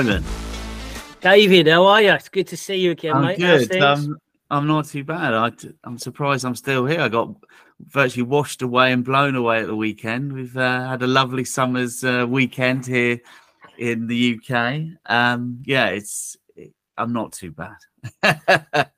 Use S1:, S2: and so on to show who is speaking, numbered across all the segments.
S1: Simon.
S2: David, how are you? It's good to see you again,
S1: I'm
S2: mate.
S1: good. Um, I'm not too bad. I, am surprised I'm still here. I got virtually washed away and blown away at the weekend. We've uh, had a lovely summer's uh, weekend here in the UK. Um, yeah, it's. I'm not too bad.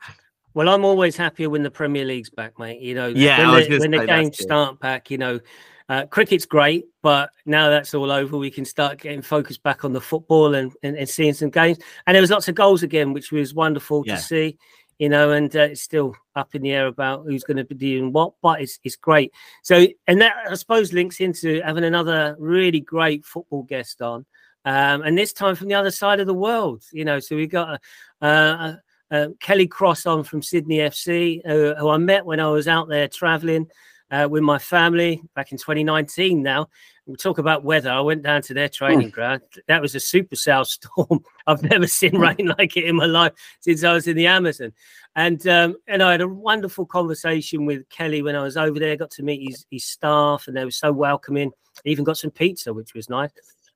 S2: well, I'm always happier when the Premier League's back, mate. You know,
S1: yeah,
S2: when the, when the games start back, you know, uh, cricket's great, but now that's all over, we can start getting focused back on the football and, and, and seeing some games. And there was lots of goals again, which was wonderful yeah. to see. You know, and uh, it's still up in the air about who's going to be doing what, but it's it's great. So, and that I suppose links into having another really great football guest on, um, and this time from the other side of the world. You know, so we got a, a, a Kelly Cross on from Sydney FC, uh, who I met when I was out there traveling uh, with my family back in 2019 now. We'll talk about weather. I went down to their training mm. ground. That was a supercell storm. I've never seen rain like it in my life since I was in the Amazon. And um, and I had a wonderful conversation with Kelly when I was over there. Got to meet his, his staff, and they were so welcoming. Even got some pizza, which was nice.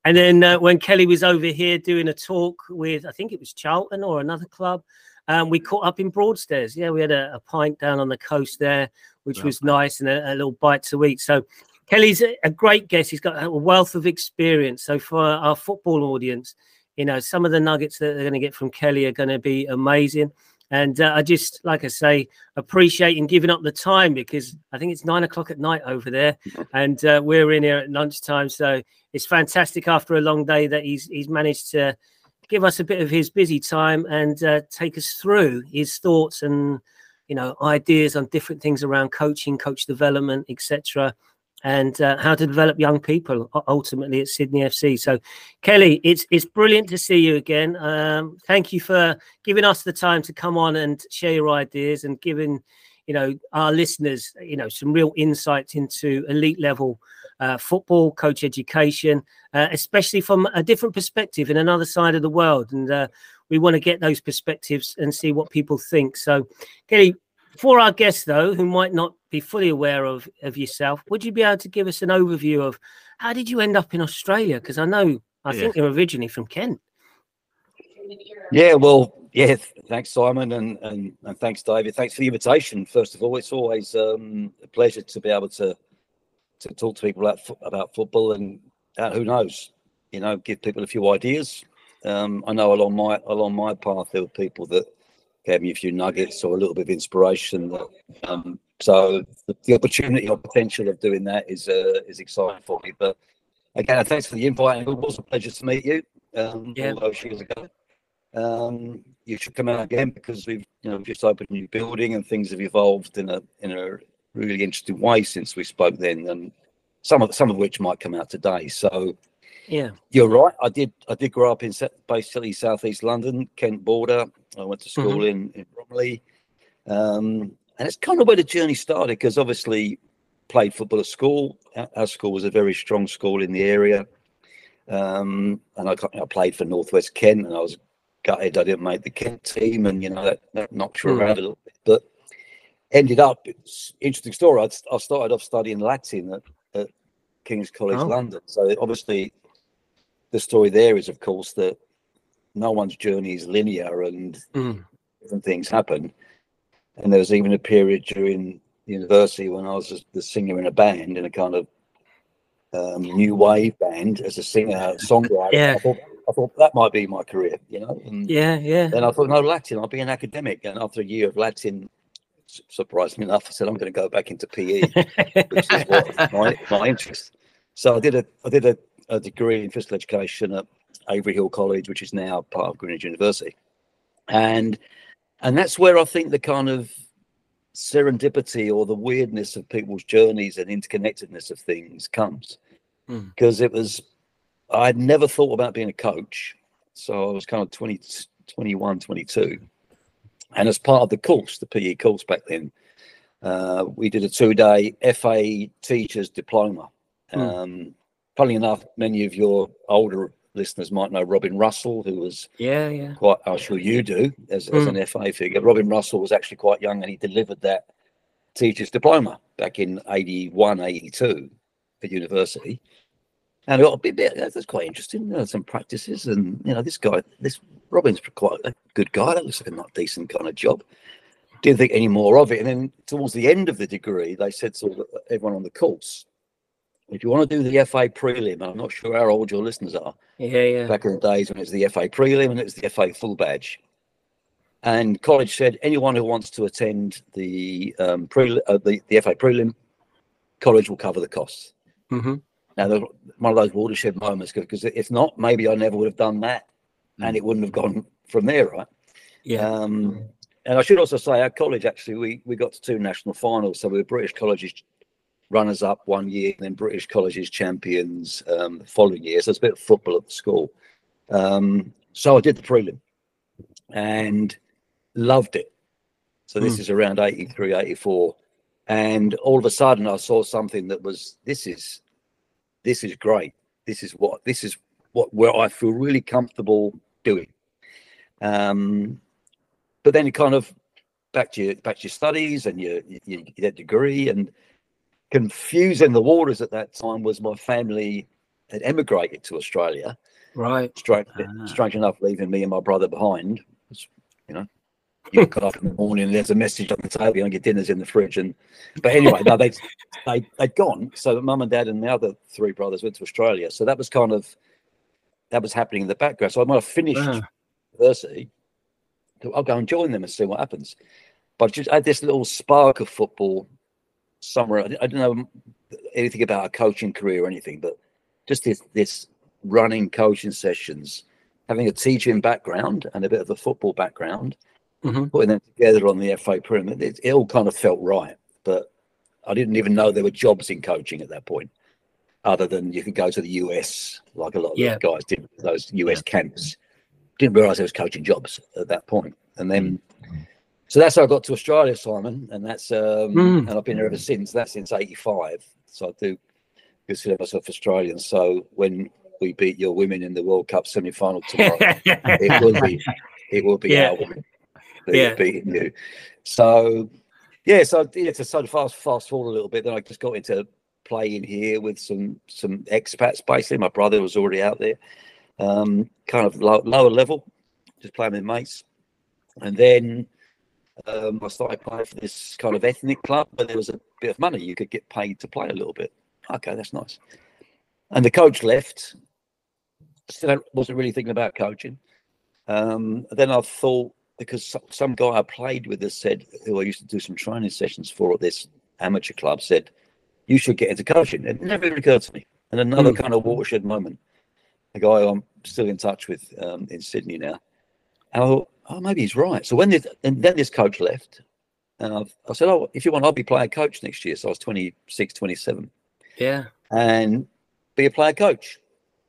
S2: And then uh, when Kelly was over here doing a talk with, I think it was Charlton or another club, um, we caught up in Broadstairs. Yeah, we had a, a pint down on the coast there which was nice and a, a, little bite to eat. So Kelly's a, a great guest. He's got a wealth of experience. So for our football audience, you know, some of the nuggets that they're going to get from Kelly are going to be amazing. And uh, I just, like I say, appreciate him giving up the time because I think it's nine o'clock at night over there, and uh, we're in here at lunchtime. So it's fantastic after a long day that he's he's managed to give us a bit of his busy time and uh, take us through his thoughts and you know ideas on different things around coaching coach development etc and uh, how to develop young people ultimately at sydney fc so kelly it's it's brilliant to see you again. Um, thank you for giving us the time to come on and share your ideas and giving you know our listeners you know some real insights into elite level uh, football coach education uh, especially from a different perspective in another side of the world. And uh, we want to get those perspectives and see what people think. So, Kelly, for our guests though, who might not be fully aware of of yourself, would you be able to give us an overview of how did you end up in Australia? Because I know I yeah. think you're originally from Kent.
S3: Yeah, well, yeah. Thanks, Simon, and, and and thanks, David. Thanks for the invitation. First of all, it's always um, a pleasure to be able to to talk to people about about football and uh, who knows, you know, give people a few ideas um, I know along my along my path there were people that gave me a few nuggets or a little bit of inspiration. That, um, so the, the, opportunity or potential of doing that is uh, is exciting for me. But again, thanks for the invite. It was a pleasure to meet you um, yeah. all those years ago. Um, you should come out again because we've you know just opened a new building and things have evolved in a in a really interesting way since we spoke then, and some of some of which might come out today. So
S2: yeah,
S3: you're right. I did. I did grow up in basically southeast London, Kent border. I went to school mm-hmm. in in Bromley, um, and it's kind of where the journey started because obviously played football at school. Our school was a very strong school in the area, um, and I, I, played for Northwest Kent, and I was gutted I didn't make the Kent team, and you know that, that knocked you mm. around a little bit, but ended up. It's interesting story. I, I started off studying Latin at, at King's College oh. London, so obviously the story there is, of course, that no one's journey is linear and mm. different things happen. And there was even a period during university when I was the singer in a band in a kind of um, new wave band as a singer, songwriter.
S2: Yeah.
S3: I thought, I thought that might be my career, you know. And
S2: yeah, yeah.
S3: Then I thought, no, Latin, I'll be an academic. And after a year of Latin, surprisingly enough, I said I'm going to go back into PE, which is what my, my interest. So I did a I did a a degree in physical education at Avery Hill College, which is now part of Greenwich University, and and that's where I think the kind of serendipity or the weirdness of people's journeys and interconnectedness of things comes because mm. it was I'd never thought about being a coach, so I was kind of 20, 21, 22. And as part of the course, the PE course back then, uh, we did a two day FA teachers diploma. Mm. Um, Funny enough, many of your older listeners might know Robin Russell, who was
S2: yeah, yeah,
S3: quite. I'm sure you do as, mm. as an FA figure. Robin Russell was actually quite young, and he delivered that teacher's diploma back in 81, 82 at university. And I got a bit, bit that's quite interesting. You know, some practices, and you know, this guy, this Robin's quite a good guy. That looks like a not decent kind of job. Didn't think any more of it. And then towards the end of the degree, they said to everyone on the course, if you want to do the FA prelim, I'm not sure how old your listeners are.
S2: Yeah, yeah.
S3: Back in the days when it was the FA prelim and it was the FA full badge. And college said anyone who wants to attend the um, pre uh, the, the FA prelim, college will cover the costs.
S2: Mm-hmm.
S3: Now, one of those watershed moments because if not, maybe I never would have done that, and it wouldn't have gone from there, right?
S2: Yeah.
S3: Um, and I should also say, our college actually we we got to two national finals, so we were British colleges runners up one year, and then British colleges champions um, the following year. So it's a bit of football at the school. Um, so I did the prelim, and loved it. So this mm. is around 83, 84. And all of a sudden I saw something that was this is this is great. This is what this is what where I feel really comfortable doing. Um but then you kind of back to your back to your studies and your, your, your degree and confusing the waters at that time was my family had emigrated to Australia.
S2: Right.
S3: Strange, ah. strange enough, leaving me and my brother behind. You know, you got up in the morning, there's a message on the table, and your dinner's in the fridge. And but anyway, no, they they they'd gone. So mum and dad and the other three brothers went to Australia. So that was kind of that was happening in the background. So I might have finished uh. university. I'll go and join them and see what happens. But just had this little spark of football somewhere. I, I don't know anything about a coaching career or anything, but just this this running coaching sessions, having a teaching background and a bit of a football background
S2: mm-hmm.
S3: putting them together on the FA pyramid, it, it, all kind of felt right. But I didn't even know there were jobs in coaching at that point, other than you could go to the US, like a lot of yeah. guys did, those US yeah. camps. Didn't realize there was coaching jobs at that point. And then, so that's how I got to Australia, Simon. And that's, um, mm. and I've been here ever since. That's since 85. So I do consider myself Australian. So when we beat your women in the World Cup semi final tomorrow, it will be, it will be yeah. our women yeah. beating you. So yeah, so yeah, to sort of fast fast forward a little bit, then I just got into playing here with some some expats. Basically, my brother was already out there, um, kind of low, lower level, just playing with mates, and then um, I started playing for this kind of ethnic club where there was a bit of money. You could get paid to play a little bit. Okay, that's nice. And the coach left. Still wasn't really thinking about coaching. Um, then I thought because some guy I played with has said, who I used to do some training sessions for at this amateur club, said, you should get into coaching. It never occurred to me. And another mm. kind of watershed moment, a guy I'm still in touch with um, in Sydney now. And I thought, oh, maybe he's right. So when this, and then this coach left, and I've, I said, oh, if you want, I'll be player coach next year. So I was 26, 27.
S2: Yeah.
S3: And be a player coach,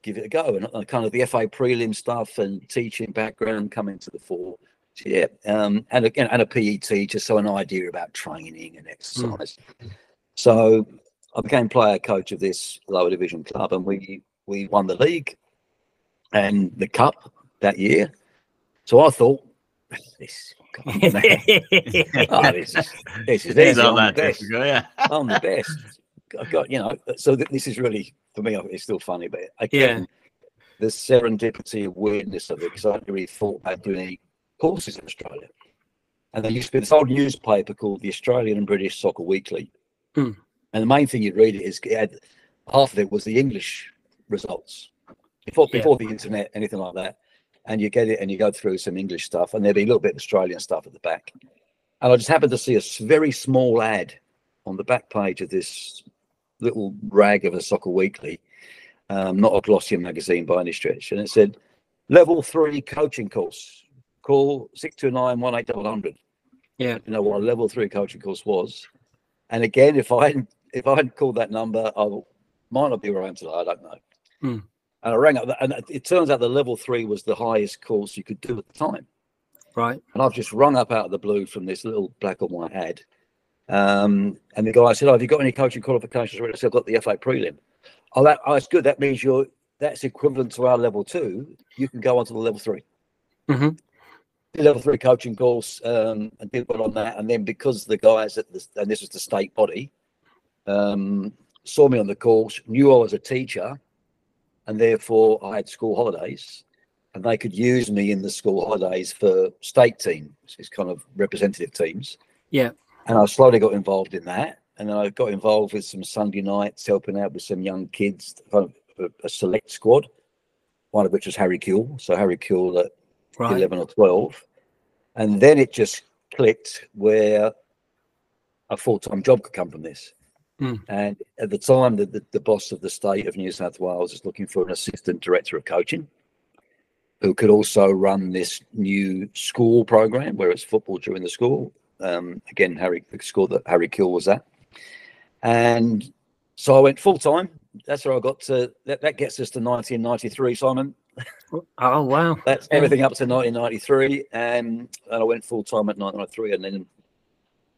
S3: give it a go. And, and kind of the FA prelim stuff and teaching background coming to the fore yeah, um, and again, and a PE teacher, so an idea about training and hmm. exercise. Mm. So I became player coach of this lower division club, and we we won the league and the cup that year. So I thought, this, oh, this is this is easy. I'm the best. yeah. I'm the best. I got you know. So th- this is really for me. It's still funny, but again, yeah. the serendipity weirdness of it because I hadn't really thought about doing any courses in Australia. And there used to be this old newspaper called the Australian and British Soccer Weekly.
S2: Mm.
S3: And the main thing you'd read it is it had, half of it was the English results before yeah. before the internet, anything like that. And you get it and you go through some English stuff, and there'd be a little bit of Australian stuff at the back. And I just happened to see a very small ad on the back page of this little rag of a soccer weekly, um, not a glossy magazine by any stretch. And it said, level three coaching course call 629
S2: Yeah.
S3: You know what a level three coaching course was. And again, if I hadn't if I hadn't called that number, I might not be where I am today. I don't know.
S2: Hmm.
S3: And I rang up, and it turns out the level three was the highest course you could do at the time.
S2: Right.
S3: And I've just rung up out of the blue from this little black and white ad. Um, and the guy said, "Oh, have you got any coaching qualifications?" I said, "I've got the FA prelim." Oh, that oh, that's good. That means you're that's equivalent to our level two. You can go on to the level 3
S2: mm-hmm
S3: level three coaching course um, and did well on that. And then because the guys at the and this was the state body um, saw me on the course, knew I was a teacher, and therefore I had school holidays, and they could use me in the school holidays for state teams, is kind of representative teams.
S2: Yeah.
S3: And I slowly got involved in that, and then I got involved with some Sunday nights, helping out with some young kids, kind of a, select squad, one of which was Harry Kewell. So Harry Kewell at right. eleven or twelve, and then it just clicked where a full time job could come from this. Mm. And at the time, the, the, the, boss of the state of New South Wales was looking for an assistant director of coaching who could also run this new school program where it's football during the school. Um, again, Harry, the school that Harry Kewell was at. And so I went full time. That's where I got to. That, that gets us to 1993, Simon.
S2: Oh, wow.
S3: That's everything up to 1993. And, and I went full time at 1993. And then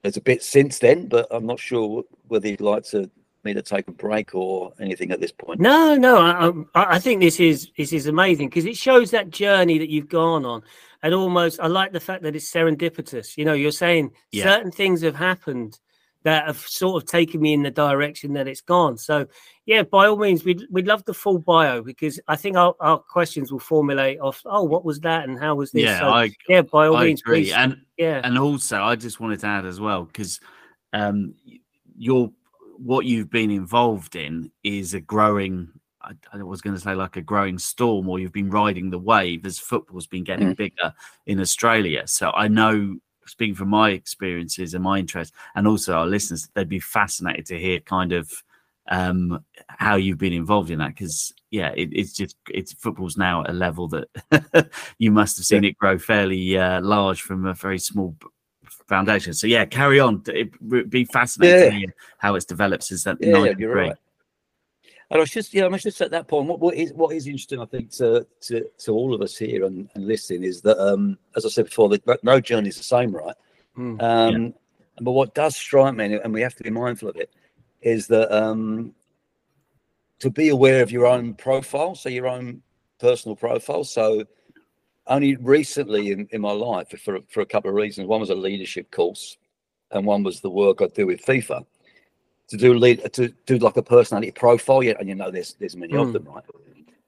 S3: there's a bit since then, but I'm not sure whether you'd like to me to take a break or anything at this point.
S2: No, no, I, I think this is this is amazing because it shows that journey that you've gone on, and almost I like the fact that it's serendipitous. You know, you're saying yeah. certain things have happened that have sort of taken me in the direction that it's gone. So, yeah, by all means, we'd we'd love the full bio because I think our, our questions will formulate off. Oh, what was that, and how was this?
S1: Yeah, so, I,
S2: yeah, by all
S1: I
S2: means,
S1: agree.
S2: Please.
S1: And yeah, and also I just wanted to add as well because um, your what you've been involved in is a growing. I, was going to say like a growing storm, or you've been riding the wave as football's been getting mm. bigger in Australia. So I know speaking from my experiences and my interest, and also our listeners, they'd be fascinated to hear kind of um, how you've been involved in that because yeah, it, it's just it's football's now at a level that you must have seen yeah. it grow fairly uh, large from a very small foundation. So yeah, carry on. It'd be fascinating yeah. how it's developed since that.
S3: Yeah, you're right. And I was just, yeah, I just at that point. What, what is what is interesting, I think, to to, to all of us here and, and listening is that, um, as I said before, that no journey is the same, right? Mm, um, yeah. But what does strike me, and we have to be mindful of it, is that um, to be aware of your own profile, so your own personal profile. So only recently in, in my life, for for a couple of reasons. One was a leadership course, and one was the work I do with FIFA to do lead to do like a personality profile. Yeah, and you know there's there's many mm. of hmm. them, right?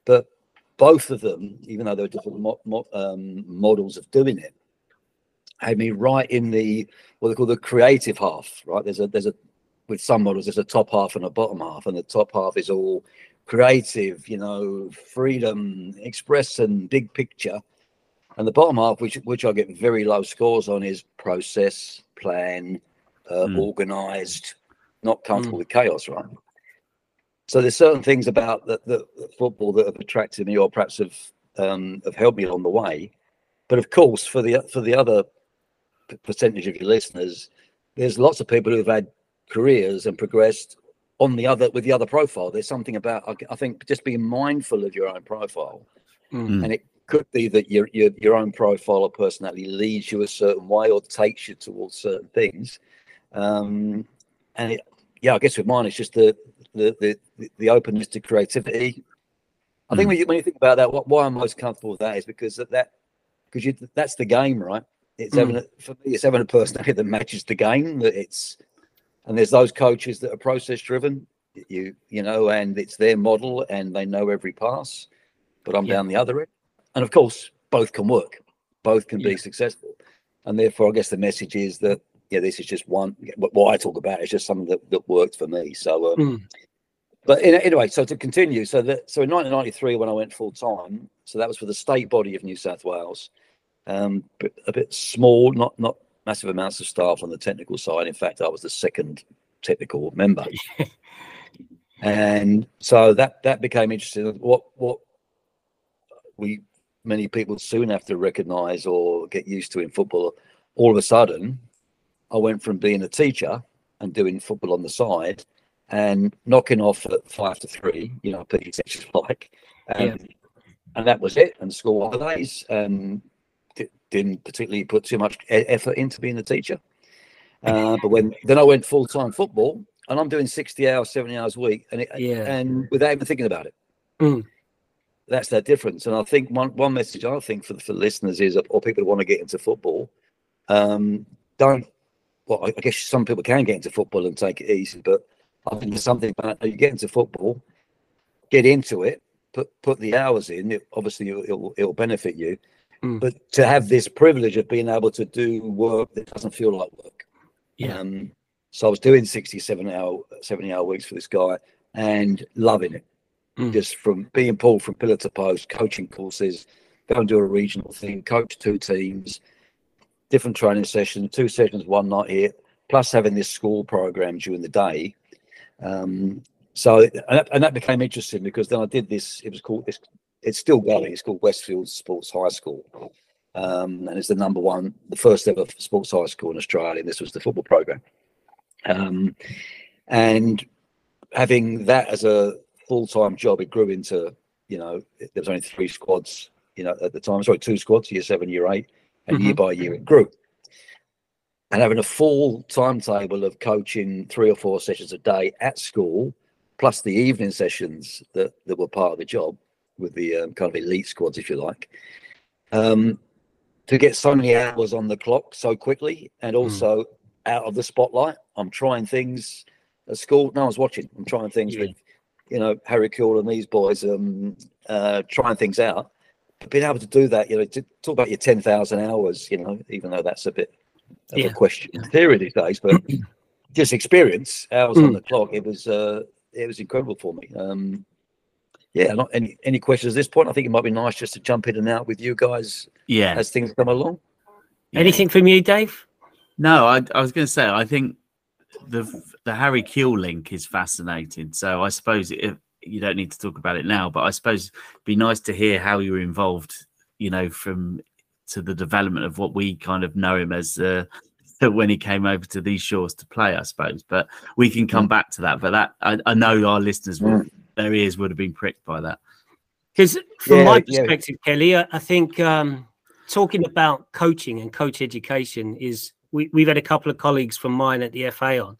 S3: But both of them, even though there are different mo- mo- um, models of doing it, had me right in the what they call the creative half. Right? There's a there's a with some models there's a top half and a bottom half, and the top half is all creative, you know, freedom, expressing, big picture. And the bottom half, which which I get very low scores on, is process, plan, uh, mm. organized, not comfortable mm. with chaos, right? So there's certain things about the, the, the, football that have attracted me, or perhaps have um, have helped me along the way. But of course, for the for the other percentage of your listeners, there's lots of people who've had careers and progressed on the other with the other profile. There's something about I think just being mindful of your own profile, mm. and it could be that your, your your own profile or personality leads you a certain way or takes you towards certain things. Um, and it, yeah, I guess with mine, it's just the the the, the openness to creativity. I think mm. when you when you think about that, what, why I'm most comfortable with that is because that that because you that's the game, right? It's mm. having a, for me, it's having a personality that matches the game. That it's and there's those coaches that are process driven, you you know, and it's their model and they know every pass. But I'm yeah. down the other end, and of course, both can work, both can yeah. be successful, and therefore, I guess the message is that yeah, this is just one. What I talk about is just something that, that worked for me. So, um, mm. but in, anyway, so to continue, so that so in 1993 when I went full time, so that was for the state body of New South Wales, um, but a bit small, not not massive amounts of staff on the technical side. In fact, I was the second technical member, and so that that became interesting. What what we many people soon have to recognise or get used to in football. All of a sudden, I went from being a teacher and doing football on the side and knocking off at five to three, you know, pretty sessions like. Um, yeah. And that was it. And school holidays. And d- didn't particularly put too much e- effort into being a teacher. Uh, but when then I went full time football, and I'm doing 60 hours, 70 hours a week, and it, yeah. and without even thinking about it. Mm. That's that difference. And I think one one message I think for for listeners is, or people who want to get into football, um, don't well, I guess some people can get into football and take it easy, but I think there's something about you get into football, get into it, put put the hours in, it, obviously it'll, it'll, it'll benefit you. Mm. But to have this privilege of being able to do work that doesn't feel like work.
S2: Yeah. Um,
S3: so I was doing 67 hour, 70 hour weeks for this guy and loving it. Mm. Just from being pulled from pillar to post, coaching courses, go and do a regional thing, coach two teams, different training sessions, two sessions one night here, plus having this school program during the day. Um, so and that, and that, became interesting because then I did this. It was called this. It's still going. It's called Westfield Sports High School, um, and it's the number one, the first ever sports high school in Australia. And this was the football program, um, and having that as a full time job, it grew into you know there was only three squads you know at the time. Sorry, two squads, year seven, year eight, and mm-hmm. year by year it grew and having a full timetable of coaching three or four sessions a day at school, plus the evening sessions that, that were part of the job with the um, kind of elite squads, if you like, um, to get so many hours on the clock so quickly and hmm. also mm. out of the spotlight. I'm trying things at school. No one's watching. I'm trying things yeah. with, you know, Harry Kewell and these boys, um, uh, trying things out. But being able to do that, you know, to talk about your 10,000 hours, you know, even though that's a bit of yeah. a question theory these days, but just experience hours mm. on the clock. It was uh, it was incredible for me. Um, yeah, not any any questions at this point. I think it might be nice just to jump in and out with you guys.
S1: Yeah,
S3: as things come along.
S2: Yeah. Anything from you, Dave?
S1: No, I, I was going to say I think the the Harry Kewell link is fascinating. So I suppose if you don't need to talk about it now, but I suppose it'd be nice to hear how you were involved. You know, from to the development of what we kind of know him as uh, when he came over to these shores to play, I suppose. But we can come mm. back to that. But that I, I know our listeners will, mm. their ears would have been pricked by that.
S2: Because from yeah, my perspective, yeah. Kelly, I, I think um, talking about coaching and coach education is we, have had a couple of colleagues from mine at the FA on,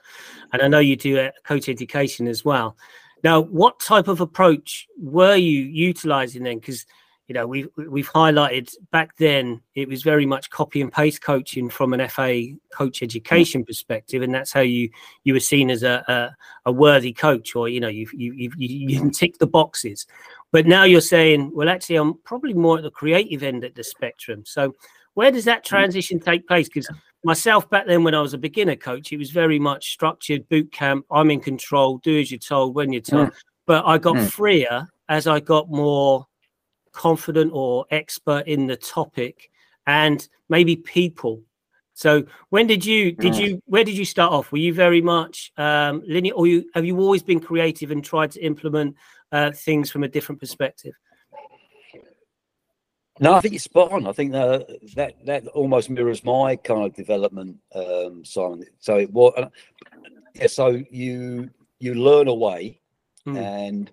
S2: and I know you do coach education as well. Now, what type of approach were you utilizing then? Because you know we've we've highlighted back then it was very much copy and paste coaching from an FA coach education mm. perspective, and that's how you you were seen as a a, a worthy coach, or you know you you you you can tick the boxes. But now you're saying, well, actually, I'm probably more at the creative end of the spectrum. So where does that mm. transition take place? Because myself back then, when I was a beginner coach, it was very much structured boot camp. I'm in control. Do as you're told when you're told. Mm. But I got mm. freer as I got more confident or expert in the topic and maybe people so when did you did you where did you start off were you very much um linear or you have you always been creative and tried to implement uh, things from a different perspective
S3: no i think it's spot on i think that that that almost mirrors my kind of development um simon so it was uh, yeah so you you learn away mm. and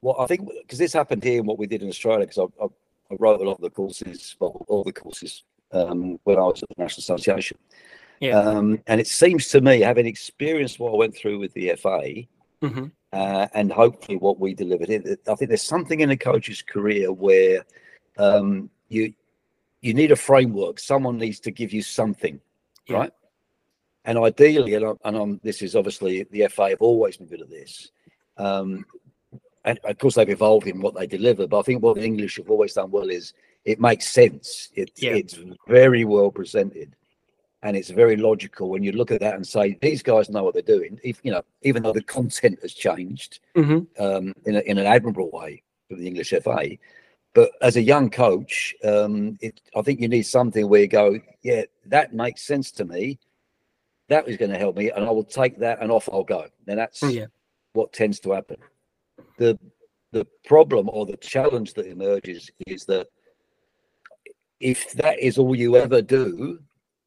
S3: what I think because this happened here and what we did in Australia, because I, I, I, wrote a lot of the courses, well, all the courses um, when I was at the National Association. Yeah. Um, and it seems to me, having experienced what I went through with the FA, mm-hmm. uh, and hopefully what we delivered, I think there's something in a coach's career where um, you you need a framework. Someone needs to give you something, yeah. right? And ideally, and, I, and I'm, this is obviously the FA have always been good at this. Um, and of course they've evolved in what they deliver. But I think what the English have always done well is it makes sense. It, yeah. It's very well presented, and it's very logical when you look at that and say these guys know what they're doing. If you know, even though the content has changed mm-hmm. um, in a, in an admirable way for the English FA. But as a young coach, um, it, I think you need something where you go, yeah, that makes sense to me. That is going to help me, and I will take that and off I'll go. And that's yeah. what tends to happen the the problem or the challenge that emerges is that if that is all you ever do,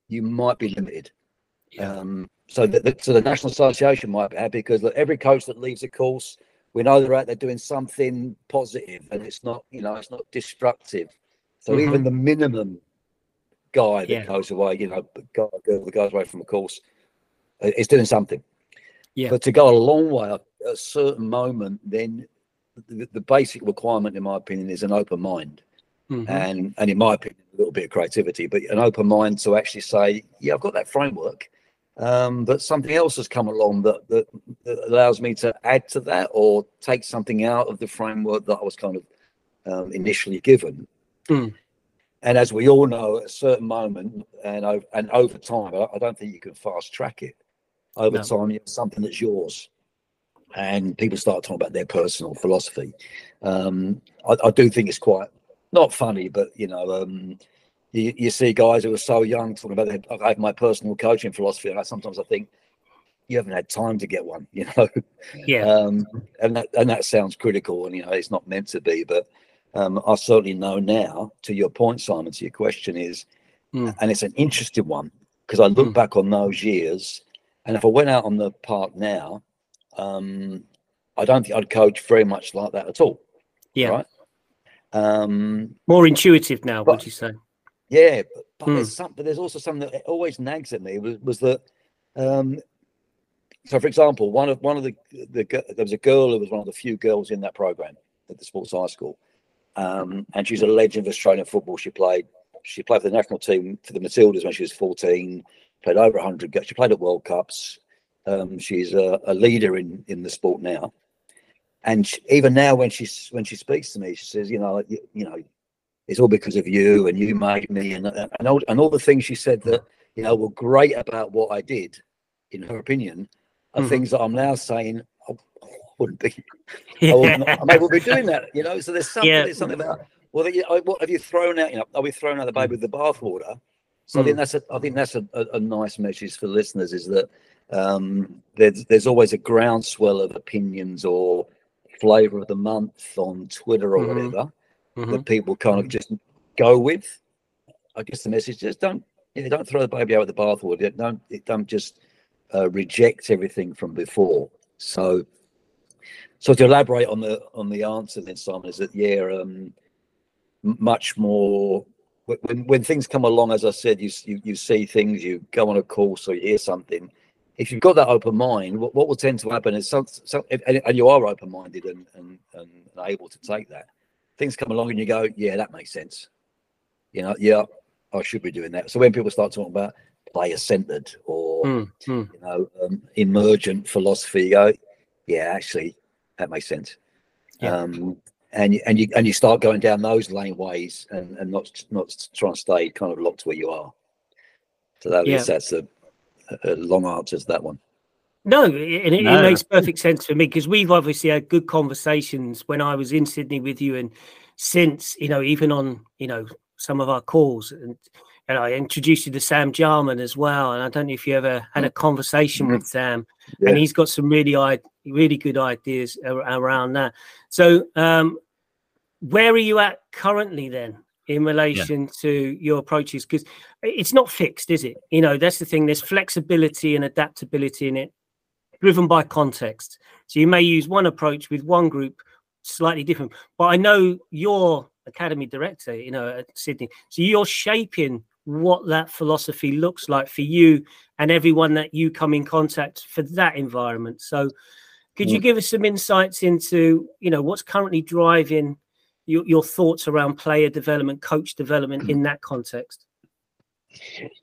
S3: you might be limited. Yeah. Um, so the, so the National Association might be happy because look, every coach that leaves a course, we know they're out there doing something positive, and it's not you know it's not destructive. So mm-hmm. even the minimum guy that yeah. goes away, you know, the guy, girl that goes away from a course, uh, is doing something. Yeah. But to go a long way, at a certain moment, then the, the basic requirement, in my opinion, is an open mind. Mm-hmm. And and in my opinion, a little bit of creativity, but an open mind to actually say, yeah, I've got that framework, Um, but something else has come along that, that, that allows me to add to that or take something out of the framework that I was kind of um, initially given.
S2: Mm.
S3: And as we all know, at a certain moment and over, and over time, I, I don't think you can fast track it. Over no. time, you have something that's yours, and people start talking about their personal philosophy. Um, I, I, do think it's quite not funny, but you know, um, you, you see guys who are so young talking about their, I have my personal coaching philosophy, and I, sometimes I think you haven't had time to get one, you know.
S2: Yeah.
S3: Um, and that and that sounds critical, and you know, it's not meant to be, but um, I certainly know now. To your point, Simon, to your question is,
S2: mm.
S3: and it's an interesting one because I look
S2: mm.
S3: back on those years, and if I went out on the park now, um, I don't think I'd coach very much like that at all.
S2: Yeah.
S3: Right. Um,
S2: More intuitive now, but, would you say?
S3: Yeah, but, but
S2: Mm.
S3: there's some, but there's also something that always nags at me was, was that. Um, so, for example, one of one of the, the there was a girl who was one of the few girls in that program at the sports high school, um, and she's a legend of Australian football. She played she played for the national team for the Matildas when she was 14. Played over 100. ga- She played at World Cups. Um, she's a, a leader in in the sport now, and she, even now when she's when she speaks to me, she says, you know, you, you know, it's all because of you and you made me and and all, and all the things she said that you know were great about what I did, in her opinion, are
S2: Mhm.
S3: things that I'm now saying I wouldn't be. I wouldn't, I may well be doing that, you know. So there's something,
S2: Yeah.
S3: there's something about well, you know, what have you thrown out? You know, are we throwing out the baby with the bathwater? So I think that's a, I think that's a, a, a nice message for listeners is that um, there's there's always a groundswell of opinions or flavor of the month on Twitter or
S2: Mhm.
S3: whatever
S2: Mhm.
S3: that people kind of just go with. I guess the message is don't you know, don't throw the baby out with the bathwater. Don't don't just uh, reject everything from before. So, so to elaborate on the on the answer then, Simon, is that yeah, um, much more when when things come along. As I said, you you you see things, you go on a course or you hear something. If you've got that open mind, what, what will tend to happen is some, some and, and you are open minded and, and and able to take that. Things come along and you go, yeah, that makes sense. You know, yeah, I should be doing that. So when people start talking about player centered or
S2: Mm, mm.
S3: you know um, emergent philosophy, you go, yeah, actually, that makes sense.
S2: Yeah.
S3: Um, and you, and you and you start going down those laneways and, and not not trying to stay kind of locked where you are. So that
S2: Yeah.
S3: is that's a, a long answer to that one.
S2: No, and it, it makes perfect sense for me because we've obviously had good conversations when I was in Sydney with you, and since you know, even on you know some of our calls, and and I introduced you to Sam Jarman as well. And I don't know if you ever had a conversation with Sam,
S3: Yeah.
S2: and he's got some really i really good ideas around that. So, um, where are you at currently then? In relation to your approaches, because it's not fixed, is it? You know, that's the thing. There's flexibility and adaptability in it driven by context. So you may use one approach with one group slightly different. But I know you're academy director, you know, at Sydney. So you're shaping what that philosophy looks like for you and everyone that you come in contact for that environment. So could you give us some insights into, you know, what's currently driving your, your thoughts around player development, coach development in that context?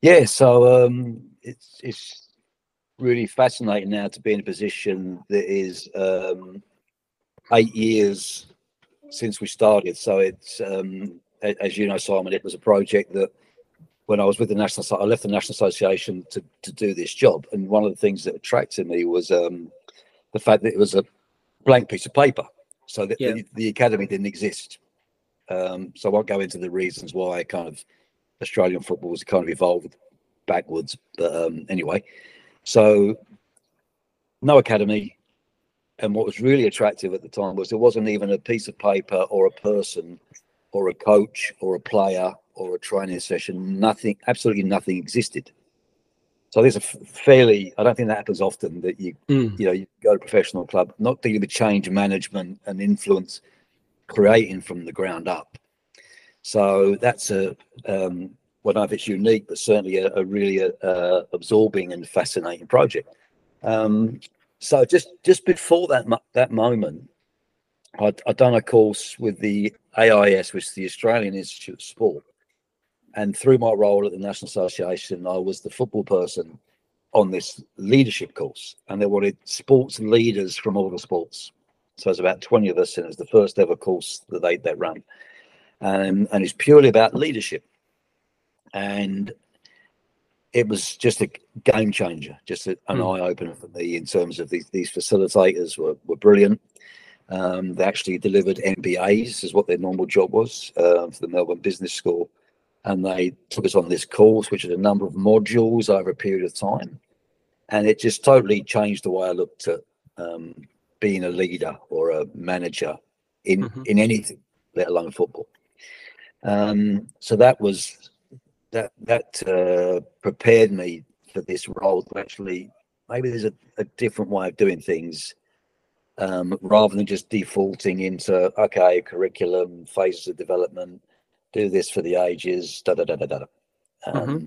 S3: Yeah, so um, it's it's really fascinating now to be in a position that is um, eight years since we started. So it's um, as you know, Simon, it was a project that when I was with the national, I left the national association to to do this job, and one of the things that attracted me was um, the fact that it was a blank piece of paper, so that
S2: Yeah.
S3: the, the academy didn't exist. Um, so I won't go into the reasons why kind of Australian football has kind of evolved backwards. But um, anyway, so no academy. And what was really attractive at the time was there wasn't even a piece of paper or a person or a coach or a player or a training session. Nothing, absolutely nothing existed. So there's a fairly, I don't think that happens often that you,
S2: Mm.
S3: you know, you go to a professional club, not dealing with change management and influence, creating from the ground up. So that's a, um, I don't know if it's unique, but certainly a, a really uh, absorbing and fascinating project. Um, so just just before that that moment, I'd, I'd done a course with the AIS, which is the Australian Institute of Sport, and through my role at the National Association, I was the football person on this leadership course, and they wanted sports leaders from all the sports. So it's about 20 of us, and it's the first ever course that they, they run. Um, and it's purely about leadership. And it was just a game changer, just a, an mm. eye opener for me in terms of these, these facilitators were, were brilliant. Um, they actually delivered MBAs, is what their normal job was uh, for the Melbourne Business School. And they took us on this course, which had a number of modules over a period of time. And it just totally changed the way I looked at um, being a leader or a manager in, mm-hmm. in anything, let alone football. Um, so that was that that uh, prepared me for this role to actually maybe there's a, a different way of doing things um, rather than just defaulting into okay curriculum phases of development do this for the ages da da da da da um, mm-hmm.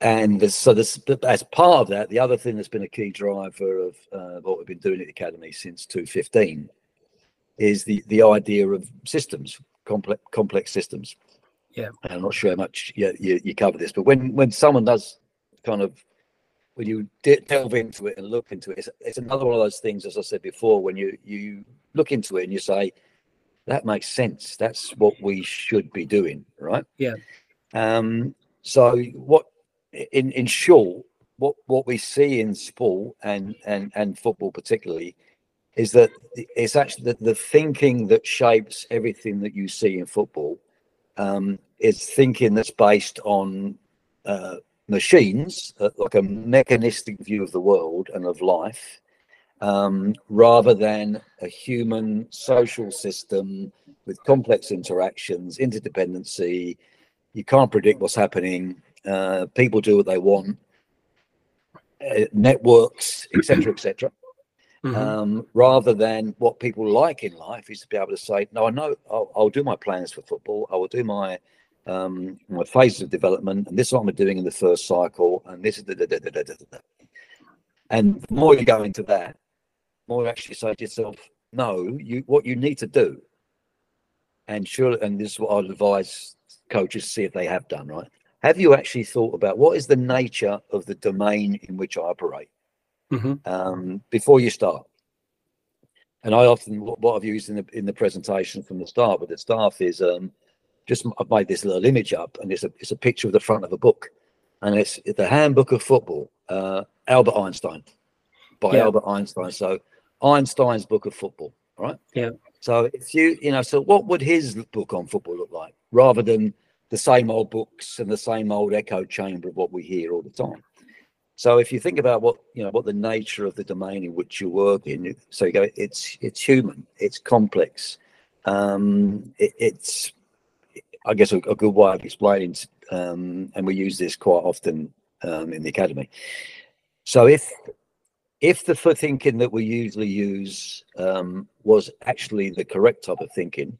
S3: and so this as part of that the other thing that's been a key driver of uh, what we've been doing at the academy since 2015 is the the idea of systems complex complex systems
S2: yeah
S3: and i'm not sure how much you, you, you cover this but when when someone does kind of when you delve into it and look into it, it's, it's, another one of those things, as I said before, when you you look into it and you say, that makes sense. That's what we should be doing, right?
S2: Yeah.
S3: Um. So what, in in short, what what we see in sport and and and football particularly, is that it's actually the, the thinking that shapes everything that you see in football. Um, is thinking that's based on uh, machines, uh, like a mechanistic view of the world and of life, um, rather than a human social system with complex interactions, interdependency. You can't predict what's happening. Uh, people do what they want. Uh, networks, etc., etc. Mm-hmm. Um, rather than what people like in life is to be able to say, "No, I know. I'll, I'll do my plans for football. I will do my um, my phases of development, and this is what I'm doing in the first cycle, and this is the, the, the, and the more you go into that, more you actually say to yourself, no, you what you need to do, and sure, and this is what I'd advise coaches see if they have done right. Have you actually thought about what is the nature of the domain in which I operate mm-hmm. um, before you start? And I often what I've used in the in the presentation from the start with the staff is um, just I've made this little image up, and it's a it's a picture of the front of a book, and it's the Handbook of Football, uh, Albert Einstein, by yeah. Albert Einstein. So Einstein's book of football, right?
S2: Yeah.
S3: So if you you know, so what would his book on football look like, rather than the same old books and the same old echo chamber of what we hear all the time? So if you think about what you know, what the nature of the domain in which you work in, so you go, it's it's human, it's complex, um, it, it's I guess a, a good way of explaining, um, and we use this quite often um, in the academy. So if if the thinking that we usually use um, was actually the correct type of thinking,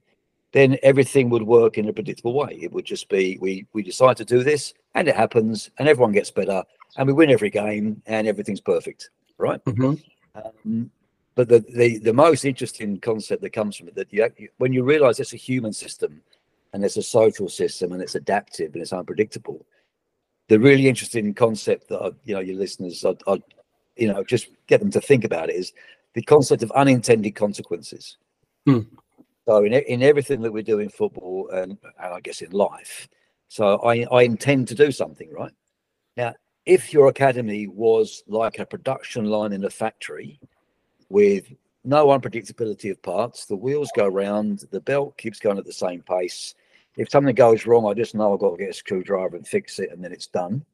S3: then everything would work in a predictable way. It would just be we we decide to do this, and it happens, and everyone gets better, and we win every game, and everything's perfect, right?
S2: Mm-hmm.
S3: Um, but the, the the most interesting concept that comes from it that you, when you realize it's a human system and it's a social system and it's adaptive and it's unpredictable. The really interesting concept that I, you know your listeners, I, I, you know, just get them to think about it is the concept of unintended consequences.
S2: Hmm.
S3: So in in everything that we do in football and, and I guess in life, so I I intend to do something right now. If your academy was like a production line in a factory with no unpredictability of parts. The wheels go round, the belt keeps going at the same pace, if something goes wrong, I just know I've got to get a screwdriver and fix it, and then it's done.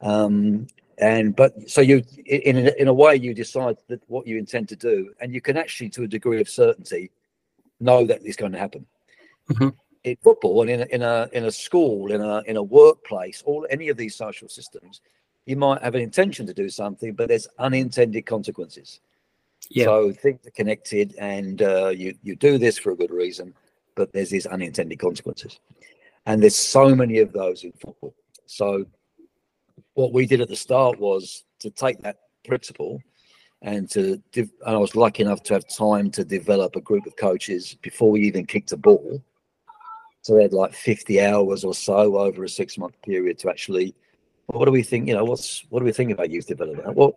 S3: Um, and but so you, in in a way, you decide that what you intend to do, and you can actually, to a degree of certainty, know that it's going to happen.
S2: Mm-hmm.
S3: In football and in a, in a in a school, in a in a workplace, all any of these social systems, you might have an intention to do something, but there's unintended consequences. So things are connected, and uh, you you do this for a good reason, but there's these unintended consequences. And there's so many of those in football. So what we did at the start was to take that principle and to and I was lucky enough to have time to develop a group of coaches before we even kicked a ball. So we had like 50 hours or so over a six month period to actually what do we think? You know, what's what do we think about youth development? What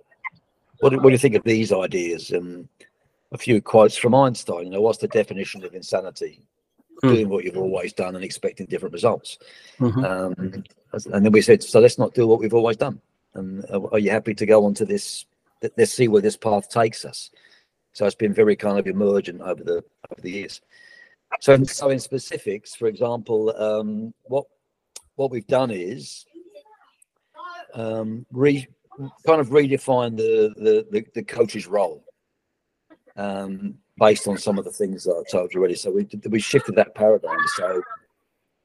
S3: what do, what do you think of these ideas? And a few quotes from Einstein. You know, what's the definition of insanity? Mm. Doing what you've always done and expecting different results. Mm-hmm. Um, and then we said, so let's not do what we've always done. And uh, are you happy to go on to this? Let's see where this path takes us. So it's been very kind of emergent over the over the years. So, so in specifics, for example, um, what what we've done is um, re, kind of redefine the, the, the, the coach's role um, based on some of the things that I told you already. So we, we shifted that paradigm. So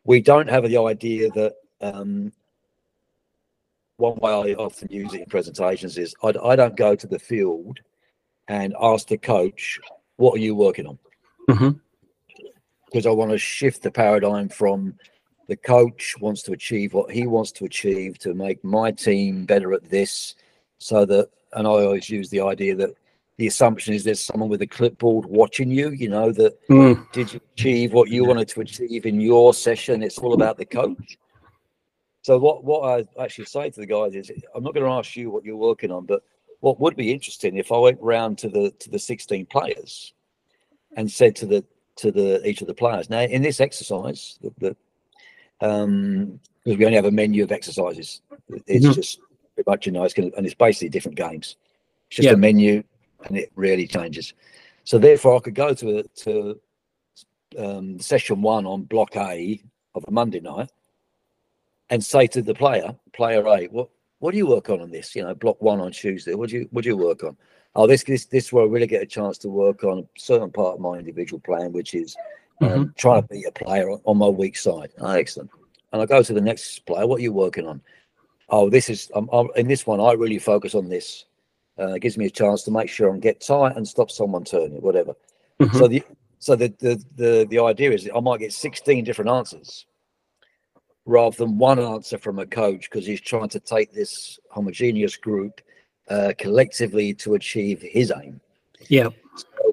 S3: we don't have the idea that um, one way I often use it in presentations is I, I don't go to the field and ask the coach, what are you working on? Mm-hmm. Because I want to shift the paradigm from the coach wants to achieve what he wants to achieve to make my team better at this so that and i always use the idea that the assumption is there's someone with a clipboard watching you you know that mm. did you achieve what you wanted to achieve in your session it's all about the coach so what what i actually say to the guys is i'm not going to ask you what you're working on but what would be interesting if i went round to the to the 16 players and said to the to the each of the players now in this exercise the, um, because we only have a menu of exercises. It's mm-hmm. just pretty much you know it's going and it's basically different games. It's just yeah. a menu, and it really changes. So therefore, I could go to to um, session one on block A of a Monday night and say to the player, player A, what what do you work on on this? You know, block one on Tuesday. What do you what do you work on? Oh, this this this is where I really get a chance to work on a certain part of my individual plan, which is um, mm-hmm. trying to be a player on, on my weak side. Oh, excellent. And I go to the next player. What are you working on? Oh, this is um, in this one. I really focus on this. Uh, it gives me a chance to make sure and get tight and stop someone turning, whatever. Mm-hmm. So the so the, the the the idea is I might get 16 different answers rather than one answer from a coach because he's trying to take this homogeneous group uh, collectively to achieve his aim.
S2: Yeah.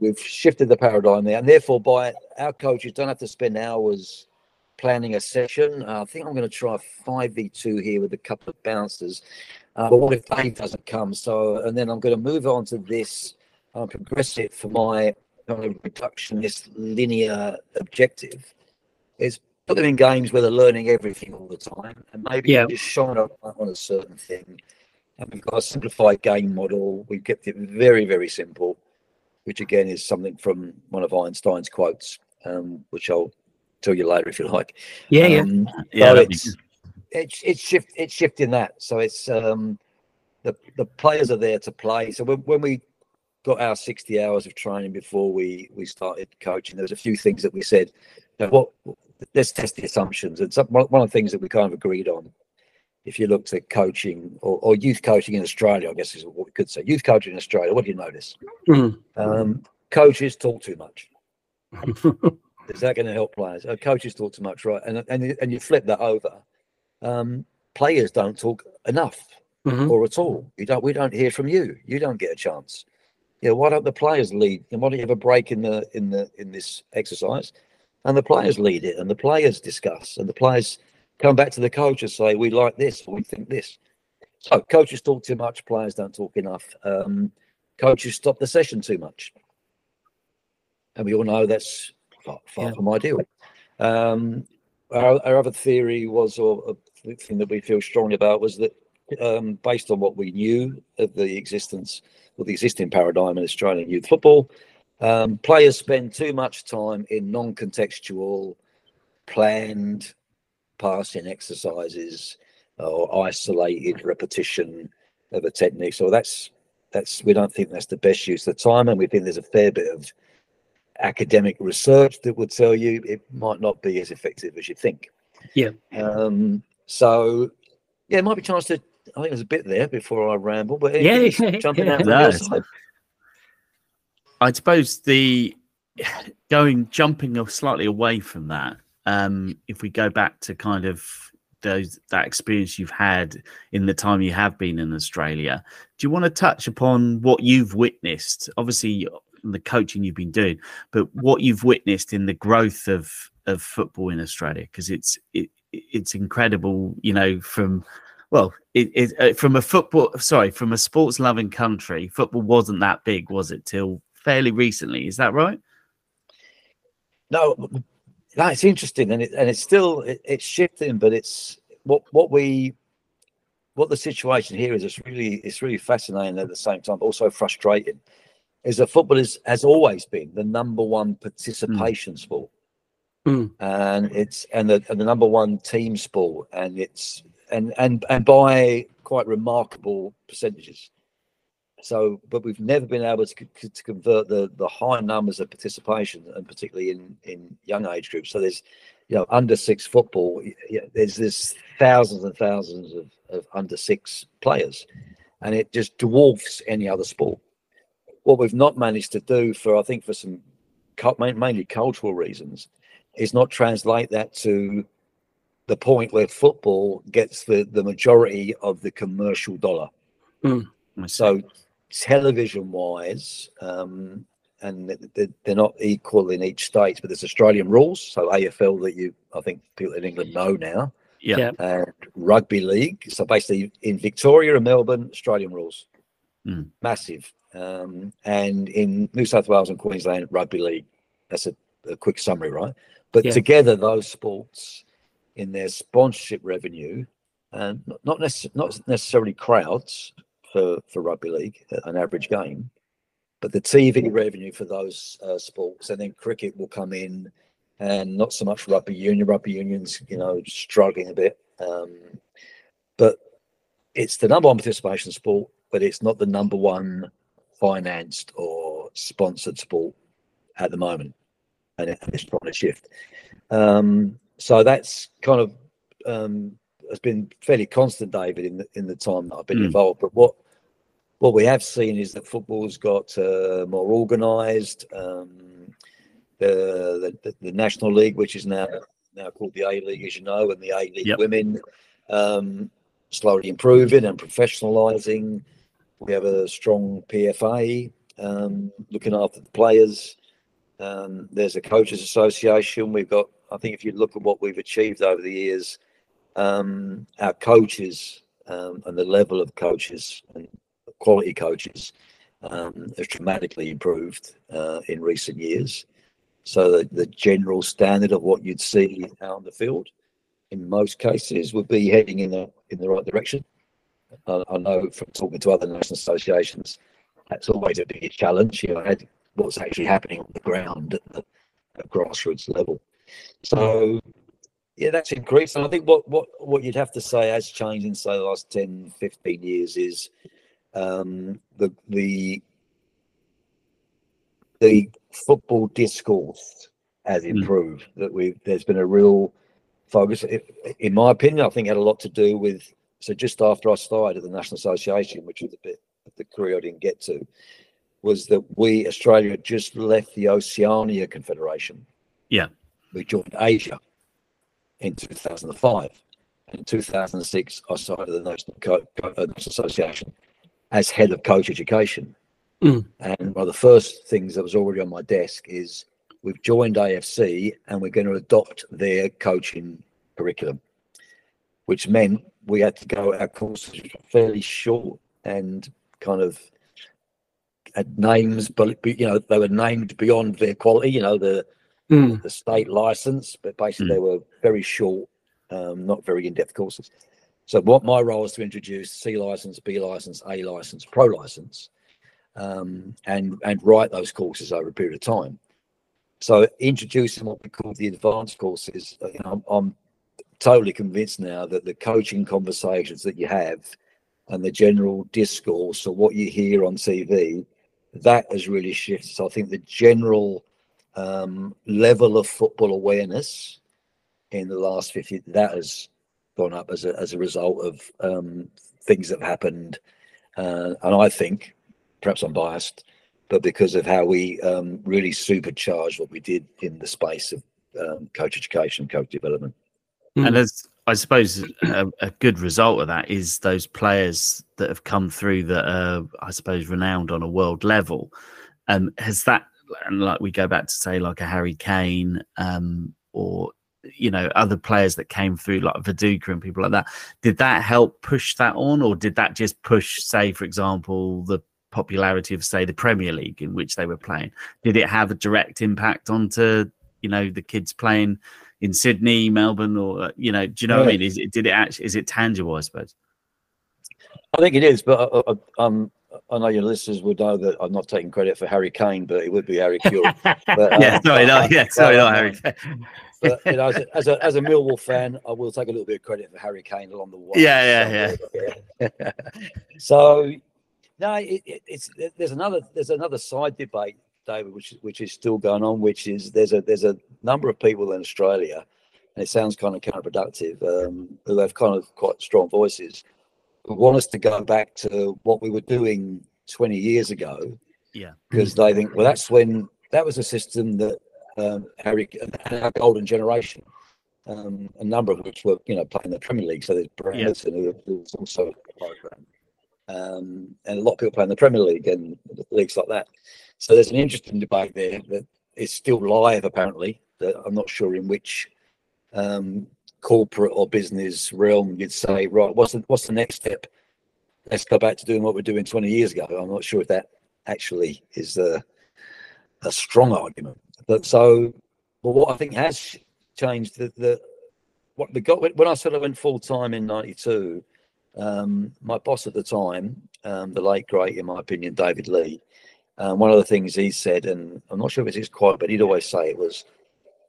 S3: We've shifted the paradigm there, and therefore, by our coaches don't have to spend hours planning a session. Uh, I think I'm going to try five v two here with a couple of bouncers. Uh, but what if Dave doesn't come? So, and then I'm going to move on to this, uh, progress it for my kind of reductionist linear objective. Is put them in games where they're learning everything all the time, and maybe yeah. just shine a on a certain thing. And we've got a simplified game model. We've kept it very, very simple which again is something from one of Einstein's quotes, um, which I'll tell you later if you like.
S2: Yeah, um,
S3: yeah, yeah. it's, it's it's shift it's shifting that. So it's um, the the players are there to play. So when, when we got our 60 hours of training before we we started coaching, there was a few things that we said. You know, what let's test the assumptions. And some, one of the things that we kind of agreed on if you looked at coaching or, or, youth coaching in Australia, I guess is what we could say. Youth coaching in Australia, what do you notice? Mm. Um, coaches talk too much. is that going to help players? Uh, coaches talk too much, right? And and and you flip that over. Um, players don't talk enough mm-hmm. or at all. You don't. We don't hear from you. You don't get a chance. Yeah. why don't the players lead? And why don't you have a break in the in the in this exercise? And the players lead it, and the players discuss, and the players come back to the coach and say, we like this, we think this. So coaches talk too much, players don't talk enough. Um, coaches stop the session too much. And we all know that's far, far yeah. from ideal. Um, our, our, other theory was, or the thing that we feel strongly about, was that um, based on what we knew of the existence or the existing paradigm in Australian youth football, um, players spend too much time in non contextual, planned, passing exercises or isolated repetition of a technique. So that's that's we don't think that's the best use of time, and we think there's a fair bit of academic research that would tell you it might not be as effective as you think.
S2: Yeah.
S3: Um, so yeah, it might be a chance to. I think there's a bit there before I ramble, but
S2: yeah,
S3: jumping out. No.
S1: I suppose the going jumping slightly away from that um, if we go back to kind of those that experience you've had in the time you have been in Australia, do you want to touch upon what you've witnessed? Obviously, the coaching you've been doing, but what you've witnessed in the growth of of football in Australia, because it's it, it's incredible. You know, from well, it, it, uh, from a football, sorry, from a sports loving country, football wasn't that big, was it, till fairly recently? Is that right?
S3: No, it's interesting, and it, and it's still it, it's shifting, but it's what what we what the situation here is. It's really it's really fascinating at the same time, but also frustrating. Is that football is has always been the number one participation mm. sport, mm. and it's and the and the number one team sport, and it's and and and by quite remarkable percentages. So, but we've never been able to, to convert the the high numbers of participation, and particularly in in young age groups. So there's, you know, under six football. There's there's thousands and thousands of, of under six players, and it just dwarfs any other sport. What we've not managed to do for, I think, for some mainly cultural reasons, is not translate that to the point where football gets the, the majority of the commercial dollar. Mm. So, television wise, um, and they're not equal in each state, but there's Australian rules. So, AFL that you, I think people in England know now.
S1: Yeah.
S3: And rugby league. So, basically, in Victoria and Melbourne, Australian rules. Mm. Massive. Um, and in New South Wales and Queensland, rugby league. That's a, a quick summary, right? But yeah. together, those sports in their sponsorship revenue, and not necess- not necessarily crowds for for rugby league, an average game, but the TV revenue for those uh, sports, and then cricket will come in, and not so much rugby union. Rugby unions, you know, struggling a bit, um, but it's the number one participation sport, but it's not the number one financed or sponsored sport at the moment, and it's trying to shift. Um, so that's kind of um, has been fairly constant, David, in the in the time that I've been mm. involved. But what what we have seen is that football's got uh, more organised. Um, the, the, the National League, which is now now called the A League, as you know, and the A League yep. Women, um, slowly improving and professionalising. We have a strong PFA um, looking after the players. Um, there's a coaches association. We've got I think if you look at what we've achieved over the years, um, our coaches um, and the level of coaches and quality coaches um, has dramatically improved uh, in recent years. So the, the general standard of what you'd see out on the field, in most cases, would be heading in the in the right direction. I, I know from talking to other national associations, that's always a big challenge. You know, what's actually happening on the ground at the at grassroots level. So yeah, that's increased. And I think what what what you'd have to say has changed in say the last 10, 15 years is um, the the the football discourse has hmm. improved. Mm. That we there's been a real focus. In my opinion, I think it had a lot to do with. So just after I started at the National Association, which was a bit of the career I didn't get to, was that we Australia just left the Oceania Confederation.
S1: Yeah
S3: we joined Asia in 2005. In 2006, I started the National, Co- Co- uh, National Association as head of coach education. Mm. And one of the first things that was already on my desk is we've joined AFC and we're going to adopt their coaching curriculum, which meant we had to go, our courses fairly short and kind of had names, but you know, they were named beyond their quality, you know, the mm. the state license, but basically mm. they were very short, um, not very in-depth courses. So what my role is to introduce C license, B license, A license, pro license, um, and and write those courses over a period of time. So introducing what we call the advanced courses, uh, you know, I'm, I'm totally convinced now that the coaching conversations that you have and the general discourse or what you hear on TV, that has really shifted. So I think the general um, level of football awareness in the last 50 that has gone up as a, as a result of um, things that have happened. Uh, and i think perhaps i'm biased but because of how we um, really supercharged what we did in the space of um, coach education coach development.
S1: And as i suppose a, a, good result of that is those players that have come through that are i suppose renowned on a world level. Um, has that and like we go back to say like a Harry Kane um, or you know other players that came through like Viduka and people like that. Did that help push that on, or did that just push, say, for example, the popularity of say the Premier League in which they were playing? Did it have a direct impact onto you know the kids playing in Sydney, Melbourne, or uh, you know, do you know yeah. what I mean? Is it did it actually is it tangible? I suppose.
S3: I think it is, but I, I, um, I know your listeners would know that I'm not taking credit for Harry Kane, but it would be Harry Kewell.
S1: But, yeah, um, sorry, no, yeah, sorry, not Harry.
S3: but you know, as a, as a, as a Millwall fan, I will take a little bit of credit for Harry Kane along the way.
S1: Yeah, yeah,
S3: yeah. so no, it, it, it's there's another there's another side debate, David, which which is still going on, which is there's a there's a number of people in Australia, and it sounds kind of counterproductive, um, who have kind of quite strong voices, who want us to go back to what we were doing 20 years ago.
S1: Yeah,
S3: because they think well that's when that was a system that um, Harry and our golden generation. Um, a number of which were, you know, playing the Premier League. So there's Branson, yeah. who was also a program um, and a lot of people playing the Premier League and leagues like that. So there's an interesting debate there that is still live, apparently. That I'm not sure in which um, corporate or business realm you'd say, right, what's the what's the next step? Let's go back to doing what we're doing 20 years ago. I'm not sure if that actually is a, a strong argument. But so, but what I think has changed the, the what we got when I sort of went full time in '92 um, my boss at the time, um, the late great, in my opinion, David Lee, um, one of the things he said, and I'm not sure if it's his quote, but he'd always say it was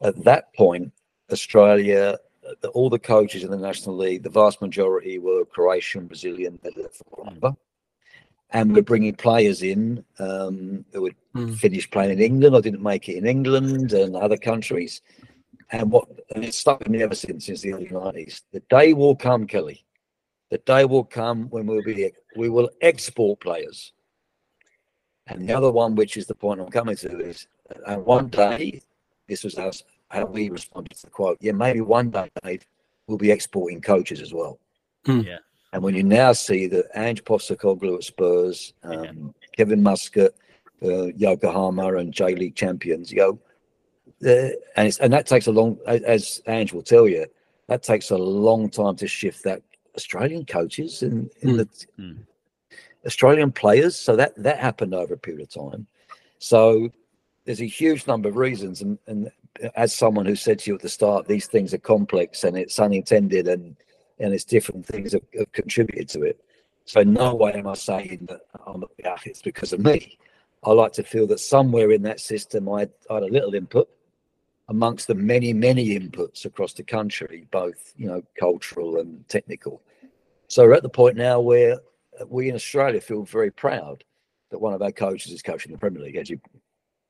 S3: at that point, Australia, the, all the coaches in the National League, the vast majority were Croatian, Brazilian, and we're bringing players in um, who would mm. finish playing in England or didn't make it in England and other countries. And what and it's stuck with me ever since since the early 90s. The day will come, Kelly, the day will come when we'll be we will export players. And the other one, which is the point I'm coming to, is and one day, this was us how we responded to the quote. Yeah, maybe one day, Dave, we'll be exporting coaches as well.
S1: Mm. Yeah.
S3: And when you now see that Ange Postecoglou at Spurs, um, yeah. Kevin Muscat, uh, Yokohama, and J League champions, you go, uh, and it's and that takes a long, as Ange will tell you, that takes a long time to shift that Australian coaches and in, in mm. the mm. Australian players. So that that happened over a period of time. So there's a huge number of reasons, and, and as someone who said to you at the start, these things are complex and it's unintended, and and it's different things have, have contributed to it. So no way am I saying that I'm yeah, it's because of me. I like to feel that somewhere in that system I, I had a little input amongst the many, many inputs across the country, both you know cultural and technical. So we're at the point now where we in Australia feel very proud that one of our coaches is coaching the Premier League. As you,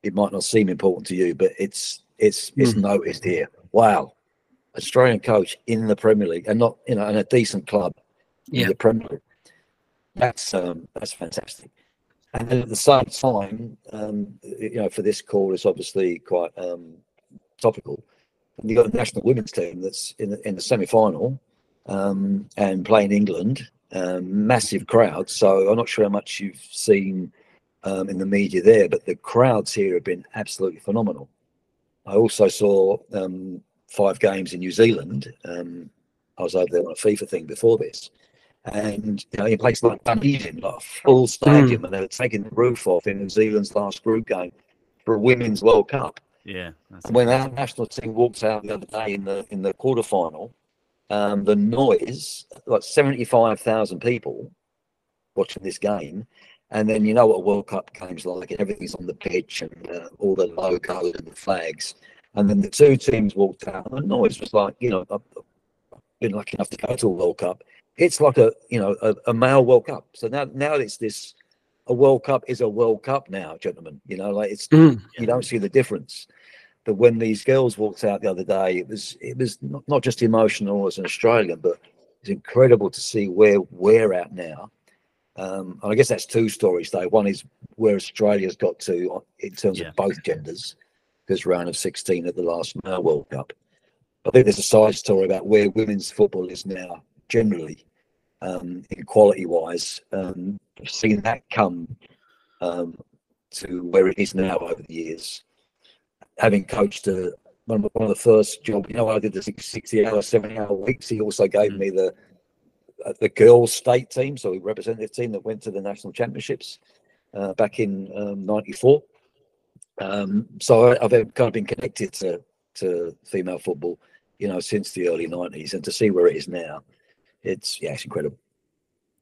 S3: it might not seem important to you, but it's it's it's mm. noticed here. Wow, Australian coach in the Premier League and not you know in a decent club yeah. in the Premier League. That's um, that's fantastic. And then at the same time, um, you know, for this call, it's obviously quite um, topical. And you've got a national women's team that's in the, in the semi final um, and playing England, um, massive crowds. So I'm not sure how much you've seen um, in the media there, but the crowds here have been absolutely phenomenal. I also saw um, five games in New Zealand. Um, I was over there on a FIFA thing before this. And you know, in a place like Dunedin, like a full stadium, mm. and they were taking the roof off in New Zealand's last group game for a women's World Cup.
S1: Yeah.
S3: When our national team walked out the other day in the in the quarterfinal, um, the noise, like seventy five thousand people watching this game, and then you know what a World Cup game's like, and everything's on the pitch and uh, all the logos and the flags, and then the two teams walked out, and the noise was like, you know, I've been lucky enough to go to a World Cup. It's like a you know a, a male World Cup. So now now it's this a World Cup is a World Cup now, gentlemen. You know, like it's mm. you don't see the difference. But when these girls walked out the other day, it was it was not, not just emotional as an Australian, but it's incredible to see where we're at now. Um, and I guess that's two stories though. One is where Australia's got to in terms yeah. of both genders, because round of 16 at the last World Cup. I think there's a side story about where women's football is now generally um, quality wise. Um, seen that come um, to where it is now over the years. Having coached a, one of, one of the first jobs. You know, I did the 60 hour, 70 hour weeks. He also gave mm. me the the girls' state team, so we represented a representative team that went to the national championships uh, back in '94. Um, um, so I, have kind of been connected to to female football, you know, since the early '90s, and to see where it is now, it's yeah, it's incredible.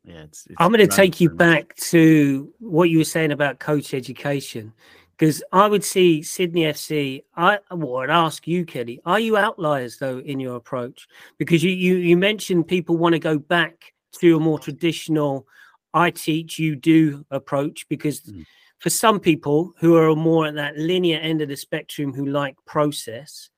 S2: Yeah, it's, it's I'm going to take you back to what you were saying about coach education, because I would see Sydney FC. I would ask you, Kelly, are you outliers though in your approach? Because you you, you mentioned people want to go back to a more traditional I teach, you do approach because. Mm. For some people who are more at that linear end of the spectrum who like process,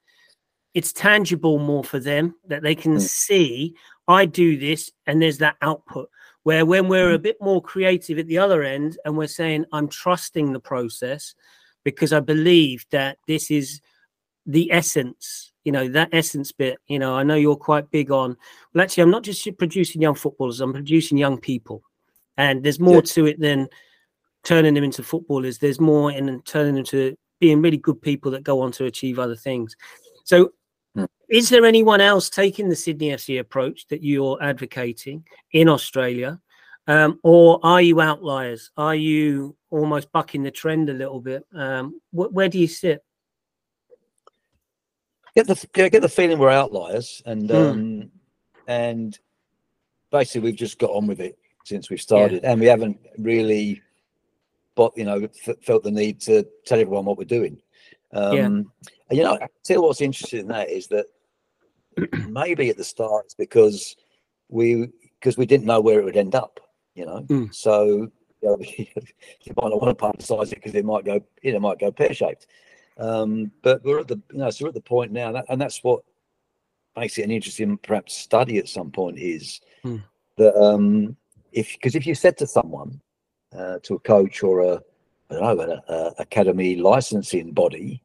S2: it's tangible more for them that they can mm. see I do this and there's that output. Where when we're a mm. bit more creative at the other end and we're saying, I'm trusting the process because I believe that this is the essence, you know, that essence bit. You know, I know you're quite big on, well, actually, I'm not just producing young footballers, I'm producing young people. And there's more yeah. to it than turning them into footballers. There's more in turning them to being really good people that go on to achieve other things. So is there anyone else taking the Sydney FC approach that you're advocating in Australia? Um, or are you outliers? Are you almost bucking the trend a little bit? Um, wh- where do you sit?
S3: Get the get the feeling we're outliers, and mm. um, and basically we've just got on with it since we started, yeah. and we haven't really, but you know, f- felt the need to tell everyone what we're doing. Um, yeah. And, you know, I tell what's interesting in that is that maybe at the start it's because we because we didn't know where it would end up, you know. Mm. So you, know, you might not want to publicise it because it might go, you know, might go pear shaped. Um, but we're at the, you know, so we're at the point now, that, and that's what makes it an interesting, perhaps, study at some point is mm. that um, if because if you said to someone, uh, to a coach or a, I don't know, an a academy licensing body,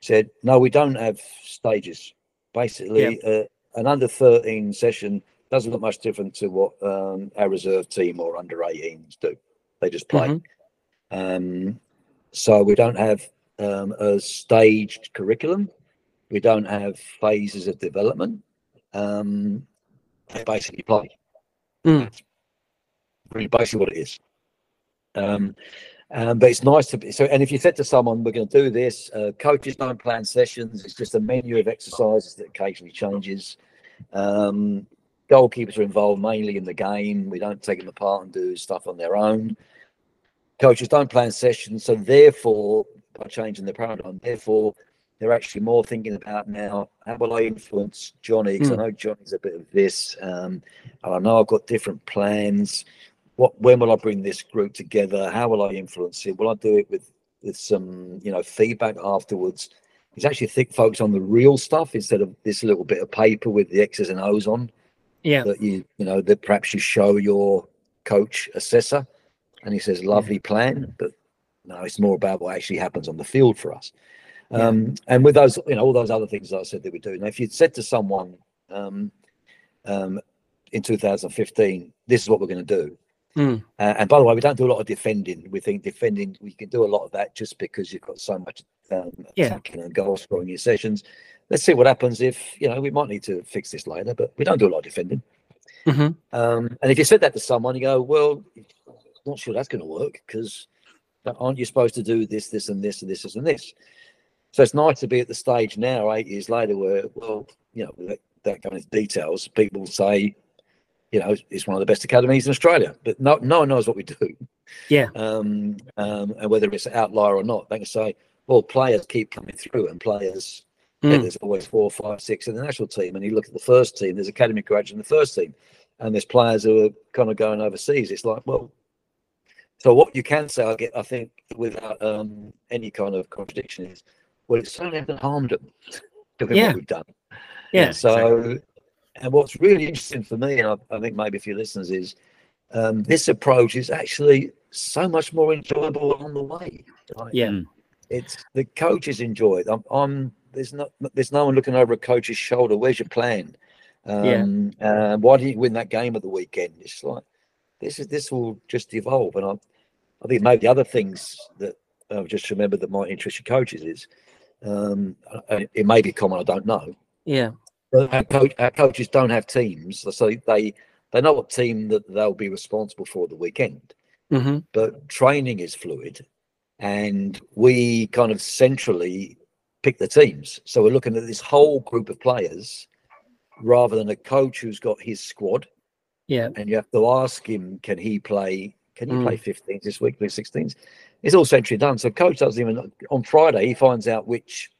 S3: said, no, we don't have stages. Basically, yeah. uh, an under 13 session doesn't look much different to what um, our reserve team or under 18s do. They just play. Mm-hmm. Um, so we don't have um, a staged curriculum. We don't have phases of development. Um, they basically play. Mm. That's really basically what it is. Um, but it's nice to be so. And if you said to someone, "We're going to do this," uh, coaches don't plan sessions. It's just a menu of exercises that occasionally changes. Um, goalkeepers are involved mainly in the game. We don't take them apart and do stuff on their own. Coaches don't plan sessions, so therefore, by changing the paradigm, therefore they're actually more thinking about now how will I influence Johnny? Because mm. I hmm. know Johnny's a bit of this. Um, I know I've got different plans what when will I bring this group together? How will I influence it? Will I do it with with some you know feedback afterwards? He's actually thick focus on the real stuff instead of this little bit of paper with the X's and O's on.
S2: Yeah.
S3: That you you know that perhaps you show your coach assessor, and he says lovely yeah. plan, but no, it's more about what actually happens on the field for us. Yeah. Um, and with those, you know, all those other things that I said that we do. Now, if you'd said to someone um, um, in 2015, this is what we're going to do, Mm. Uh, and by the way, we don't do a lot of defending. We think defending, we can do a lot of that just because you've got so much um, yeah. attacking and goal scoring in sessions. Let's see what happens if, you know, we might need to fix this later, but we don't do a lot of defending. Mm-hmm. Um, and if you said that to someone, you go, well, I'm not sure that's going to work because aren't you supposed to do this, this, and this, and this, and this? So it's nice to be at the stage now, eight years later, where, well, you know, that, that going into details, people say, you know, it's one of the best academies in Australia, but no, no one knows what we do.
S2: Yeah.
S3: Um, um, and whether it's an outlier or not, they can say, well, players keep coming through and players, mm. yeah, there's always four, five, six in the national team. And you look at the first team, there's academy graduates in the first team, and there's players who are kind of going overseas. It's like, well, so what you can say, I get, I think, without um, any kind of contradiction is, well, it certainly hasn't harmed them yeah. what we've done.
S2: Yeah.
S3: So, exactly. And what's really interesting for me, and I, I think maybe for your listeners, is um, this approach is actually so much more enjoyable on the way.
S2: Right? Yeah, hmm.
S3: it's the coaches enjoy it. I'm, I'm, there's no there's no one looking over a coach's shoulder. Where's your plan? Um, yeah. Uh, why didn't you win that game at the weekend? It's like this is this will just evolve, and I I think maybe the other things that I've just remembered that might interest your coaches is Um, it may be common, I don't know.
S2: Yeah.
S3: But our, coach, our coaches don't have teams, so they they know what team that they'll be responsible for the weekend.
S2: Mm-hmm.
S3: But training is fluid, and we kind of centrally pick the teams. So we're looking at this whole group of players rather than a coach who's got his squad.
S2: Yeah.
S3: And you have to ask him, can he play? Can he mm. play 15s this week, play 16s? It's all centrally done. So coach doesn't even on Friday he finds out which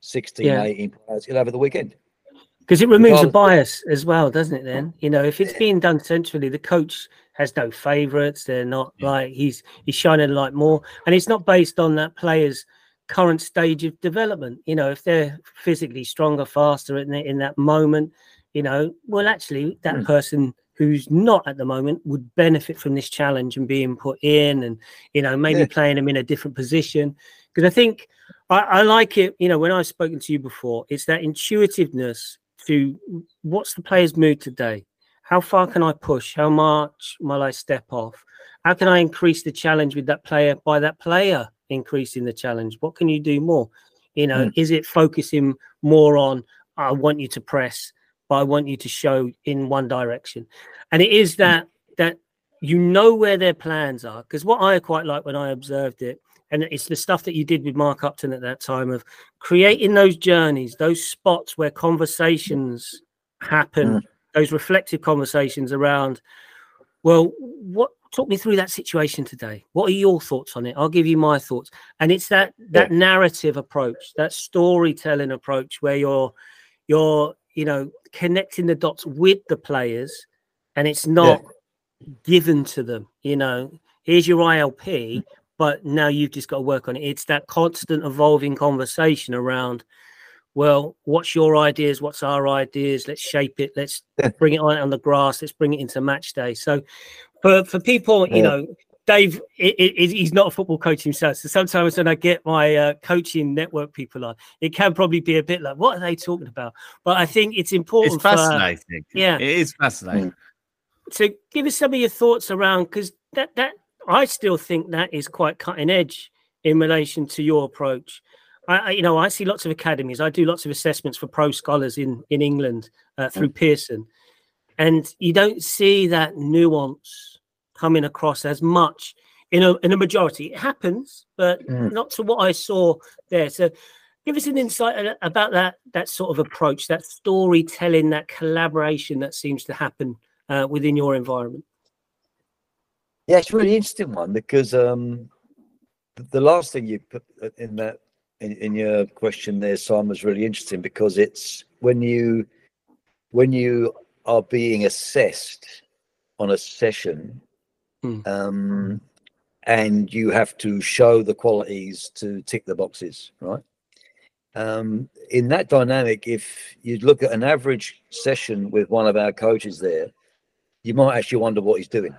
S3: 16, yeah. 18 players he'll have at the weekend.
S2: Because it removes a bias as well, doesn't it? Then you know if it's being done centrally, the coach has no favourites. They're not yeah. like he's he's shining light more, and it's not based on that player's current stage of development. You know, if they're physically stronger, faster in, in that moment, you know, well, actually, that mm. person who's not at the moment would benefit from this challenge and being put in and, you know, maybe yeah. playing them in a different position. Because I think I, I like it, you know, when I've spoken to you before, it's that intuitiveness to what's the player's mood today? How far can I push? How much will I step off? How can I increase the challenge with that player by that player increasing the challenge? What can you do more? You know, mm. is it focusing more on I want you to press, but I want you to show in one direction? And it is that that you know where their plans are. Because what I quite like when I observed it, and it's the stuff that you did with Mark Upton at that time of creating those journeys, those spots where conversations happen, mm. those reflective conversations around, well, what talk me through that situation today what are your thoughts on it i'll give you my thoughts and it's that that yeah. narrative approach that storytelling approach where you're you're you know connecting the dots with the players and it's not yeah. given to them you know here's your ilp but now you've just got to work on it it's that constant evolving conversation around well what's your ideas what's our ideas let's shape it let's bring it on on the grass let's bring it into match day so for for people, you yeah. know, Dave, it, it, he's not a football coach himself. So sometimes when I get my uh, coaching network people on, it can probably be a bit like, what are they talking about? But I think it's important.
S1: It's fascinating.
S2: For, yeah,
S1: it is fascinating.
S2: So give us some of your thoughts around because that that I still think that is quite cutting edge in relation to your approach. I, you know, I see lots of academies. I do lots of assessments for pro scholars in in England uh, through Pearson, and you don't see that nuance coming across as much in a in a majority. It happens, but mm. not to what I saw there. So, give us an insight about that that sort of approach, that storytelling, that collaboration that seems to happen uh, within your environment.
S3: Yeah, it's a really interesting one because um, the last thing you put in that in, in your question there, Simon, was really interesting because it's when you when you are being assessed on a session mm. um, and you have to show the qualities to tick the boxes right um, in that dynamic if you look at an average session with one of our coaches there you might actually wonder what he's doing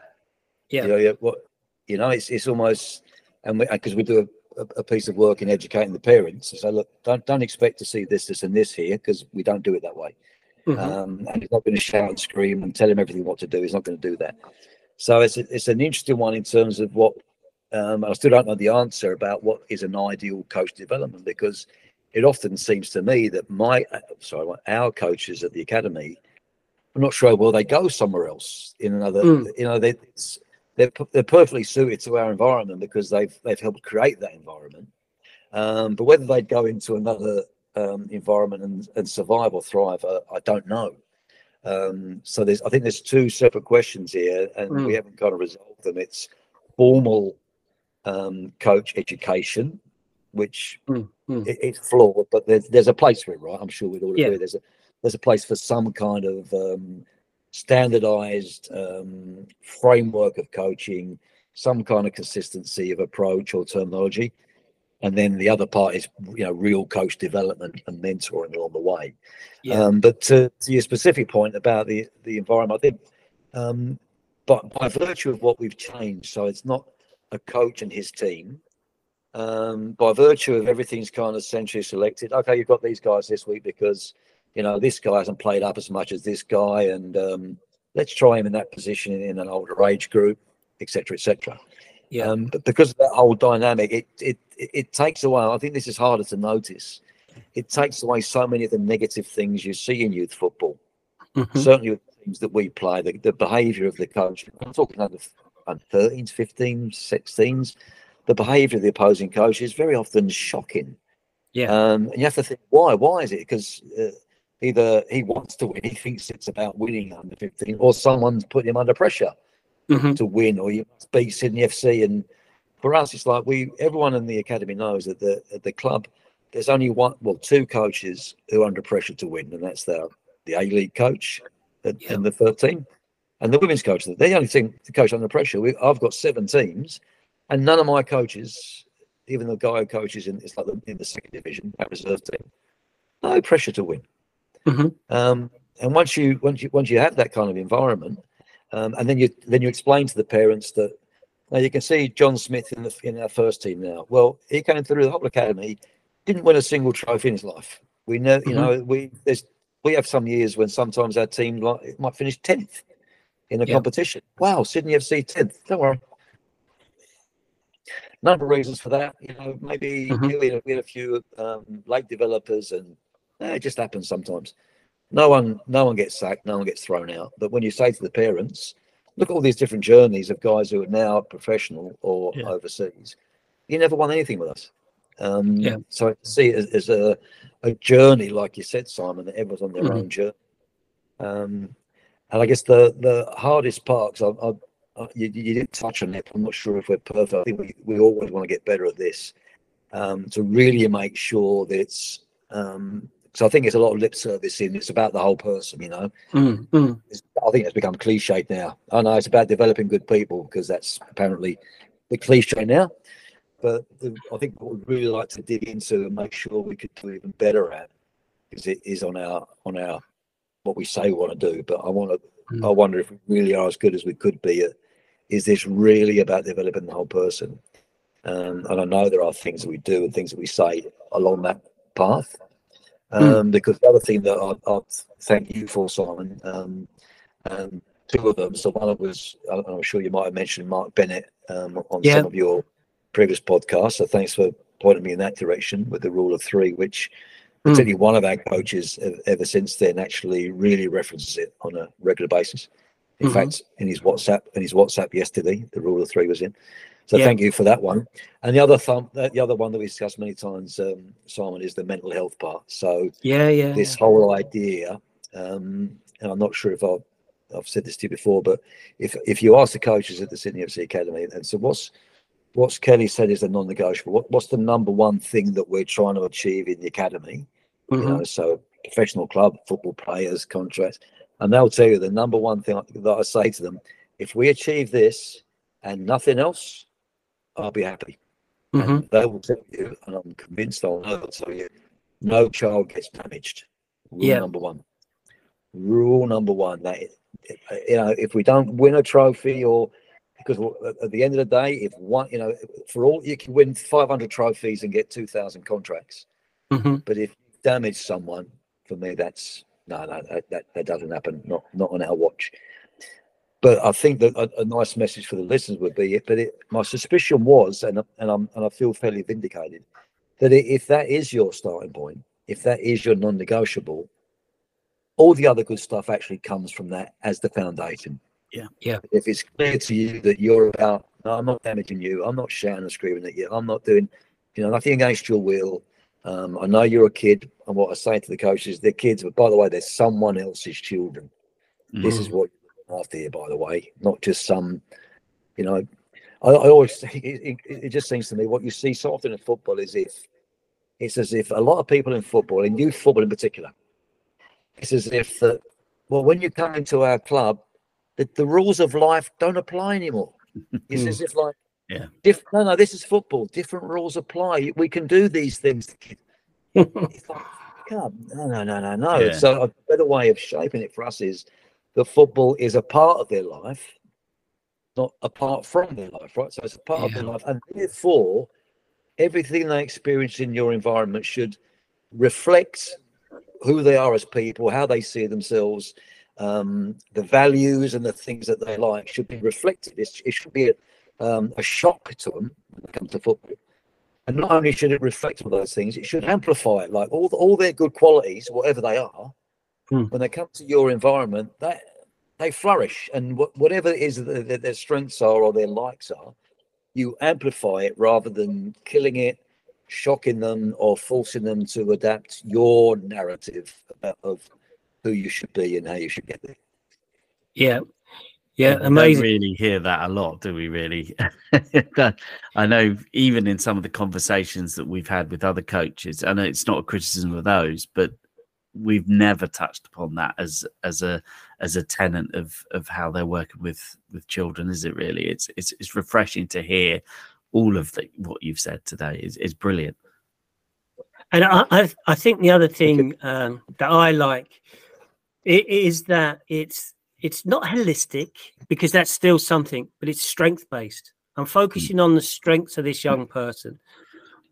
S2: yeah
S3: you know, what you know it's, it's almost and because we, we, do a, a, piece of work in educating the parents so look don't don't expect to see this this and this here because we don't do it that way Mm-hmm. Um, and he's not going to shout and scream and tell him everything what to do. He's not going to do that. So it's a, it's an interesting one in terms of what um, I still don't know the answer about what is an ideal coach development because it often seems to me that my uh, sorry our coaches at the academy I'm not sure will they go somewhere else in another mm. you know they they're, they're perfectly suited to our environment because they've they've helped create that environment um, but whether they'd go into another um, environment and, and survive or thrive, I, I don't know. Um, so there's, I think there's two separate questions here, and mm. we haven't kind of resolved them. It's formal um, coach education, which mm. Mm. It, it's flawed, but there's there's a place for it, right? I'm sure we'd all agree. Yeah. There's a there's a place for some kind of um, standardized um, framework of coaching, some kind of consistency of approach or terminology and then the other part is you know real coach development and mentoring along the way yeah. um, but to, to, your specific point about the the environment i think um, but by virtue of what we've changed so it's not a coach and his team um, by virtue of everything's kind of centrally selected okay you've got these guys this week because you know this guy hasn't played up as much as this guy and um, let's try him in that position in an older age group etc etc
S2: yeah.
S3: Um, but because of that whole dynamic, it, it it takes a while. I think this is harder to notice. it takes away so many of the negative things you see in youth football.
S2: Mhm.
S3: Certainly, with teams that we play, the, the behaviour of the coach. I'm talking under, under 13s, 15s, 16s. The behaviour of the opposing coach is very often shocking.
S2: Yeah.
S3: Um, and you have to think, why? Why is it? Because uh, either he wants to win, he thinks it's about winning under 15, or someone's putting him under pressure
S2: Mhm.
S3: to win, or you beat Sydney FC. And for us, it's like we, everyone in the academy knows that the at the club, there's only one, well, two coaches who are under pressure to win, and that's the the A League coach and,
S2: Yeah.
S3: and the 13, and the women's coach. They're the only thing the coach under pressure. We, I've got seven teams, and none of my coaches, even the guy who coaches in it's like the, in the second division, that reserve team, no pressure to win.
S2: Mhm.
S3: Um, and once you once you once you have that kind of environment, um, and then you then you explain to the parents that now you can see John Smith in the in our first team now. Well, he came through the whole academy, didn't win a single trophy in his life. We know, you
S2: Mhm.
S3: know, we there's we have some years when sometimes our team like might finish tenth in a
S2: Yeah.
S3: competition. Wow, Sydney FC tenth. Don't worry. Number of reasons for that, you know, maybe
S2: Mhm.
S3: we, had, we had a few um, late developers, and it just happens sometimes. No one, no one gets sacked, no one gets thrown out. But when you say to the parents, look at all these different journeys of guys who are now professional or
S1: Yeah.
S3: overseas. You never won anything with us. Um,
S2: Yeah.
S3: So I see it as, a, a journey, like you said, Simon, that everyone's on their
S2: Mhm.
S3: own journey. Um, and I guess the the hardest part, 'cause I, I, I, you, you didn't touch on it. I'm not sure if we're perfect. I think we, we always want to get better at this um, to really make sure that it's. Um, so I think it's a lot of lip service in. It's about the whole person, you know
S2: Mm, mm.
S3: I think it's become cliched now. I know it's about developing good people because that's apparently the cliche now. But the, I think what we'd really like to dig into and make sure we could do even better at is it is on our on our what we say we want to do. But I want to.
S2: Mm.
S3: I wonder if we really are as good as we could be at. Is this really about developing the whole person? Um, and I know there are things that we do and things that we say along that path. Um, Because the other thing that I, I thank you for, Simon, um, um, two of them. So one of was, I'm sure you might have mentioned Mark Bennett um, on
S2: Yeah.
S3: some of your previous podcasts. So thanks for pointing me in that direction with the rule of three, which
S2: Mm.
S3: particularly one of our coaches ever since then actually really references it on a regular basis. In
S2: Mhm.
S3: fact, in his WhatsApp, in his WhatsApp yesterday, the rule of three was in. So
S2: Yeah.
S3: thank you for that one. And the other thumb, the other one that we discussed many times, um, Simon, is the mental health part. So
S2: Yeah, yeah.
S3: this whole idea, um, and I'm not sure if I've, I've said this to you before, but if if you ask the coaches at the Sydney FC Academy, and so what's what's Kelly said is the non-negotiable. What, what's the number one thing that we're trying to achieve in the academy? You
S2: Mhm.
S3: know, so professional club, football players, contracts, and they'll tell you the number one thing that I say to them: if we achieve this and nothing else, I'll be happy.
S2: Mhm.
S3: And they will tell you, and I'm convinced they'll know, they'll tell you, no child gets damaged. Rule
S2: Yeah.
S3: number one. Rule number one. That you know, if we don't win a trophy, or because at- the end of the day, if one, you know, for all you can win 500 trophies and get 2,000 contracts,
S2: Mhm.
S3: but if you damage someone, for me, that's no, no, that, that, that doesn't happen. Not not on our watch. But I think that a, a nice message for the listeners would be, it. but it, my suspicion was, and and I'm and I feel fairly vindicated, that if that is your starting point, if that is your non-negotiable, all the other good stuff actually comes from that as the foundation.
S1: Yeah.
S2: Yeah.
S3: If it's clear to you that you're about, no, I'm not damaging you, I'm not shouting and screaming at you, I'm not doing, you know, nothing against your will. Um, I know you're a kid, and what I say to the coaches, they're kids, but by the way, they're someone else's children. This is what you're after here, by the way, not just some, you know. I, I always say it, it, it just seems to me what you see so often in football is if it's as if a lot of people in football, in youth football in particular, it's as if that well, when you come into our club, the, the rules of life don't apply anymore. It's as if like
S1: Yeah.
S3: diff- no, no, this is football. Different rules apply. We can do these things. It's like, come, no, no, no, no, no.
S1: Yeah.
S3: So a better way of shaping it for us is the football is a part of their life, not apart from their life, right? So it's a part of their life, and therefore, everything they experience in your environment should reflect who they are as people, how they see themselves, um, the values and the things that they like should be reflected. It's, it should be a, um, a shock to them when it comes to football. And not only should it reflect all those things, it should amplify it. Like all all their good qualities, whatever they are,
S2: Hmm.
S3: when they come to your environment, that they flourish. And wh- whatever it is that their, their strengths are or their likes are, you amplify it rather than killing it, shocking them, or forcing them to adapt your narrative about, of who you should be and how you should get there.
S2: Yeah. Yeah,
S1: We don't
S2: amazing.
S1: really hear that a lot, do we? Really? I know even in some of the conversations that we've had with other coaches, I know it's not a criticism of those, but we've never touched upon that as as a as a tenant of of how they're working with with children. Is it really? It's it's it's refreshing to hear all of the, what you've said today. is is brilliant.
S2: And I, I, I think the other thing um, that I like i- is that it's it's not holistic because that's still something, but it's strength based. I'm focusing on the strengths of this young person.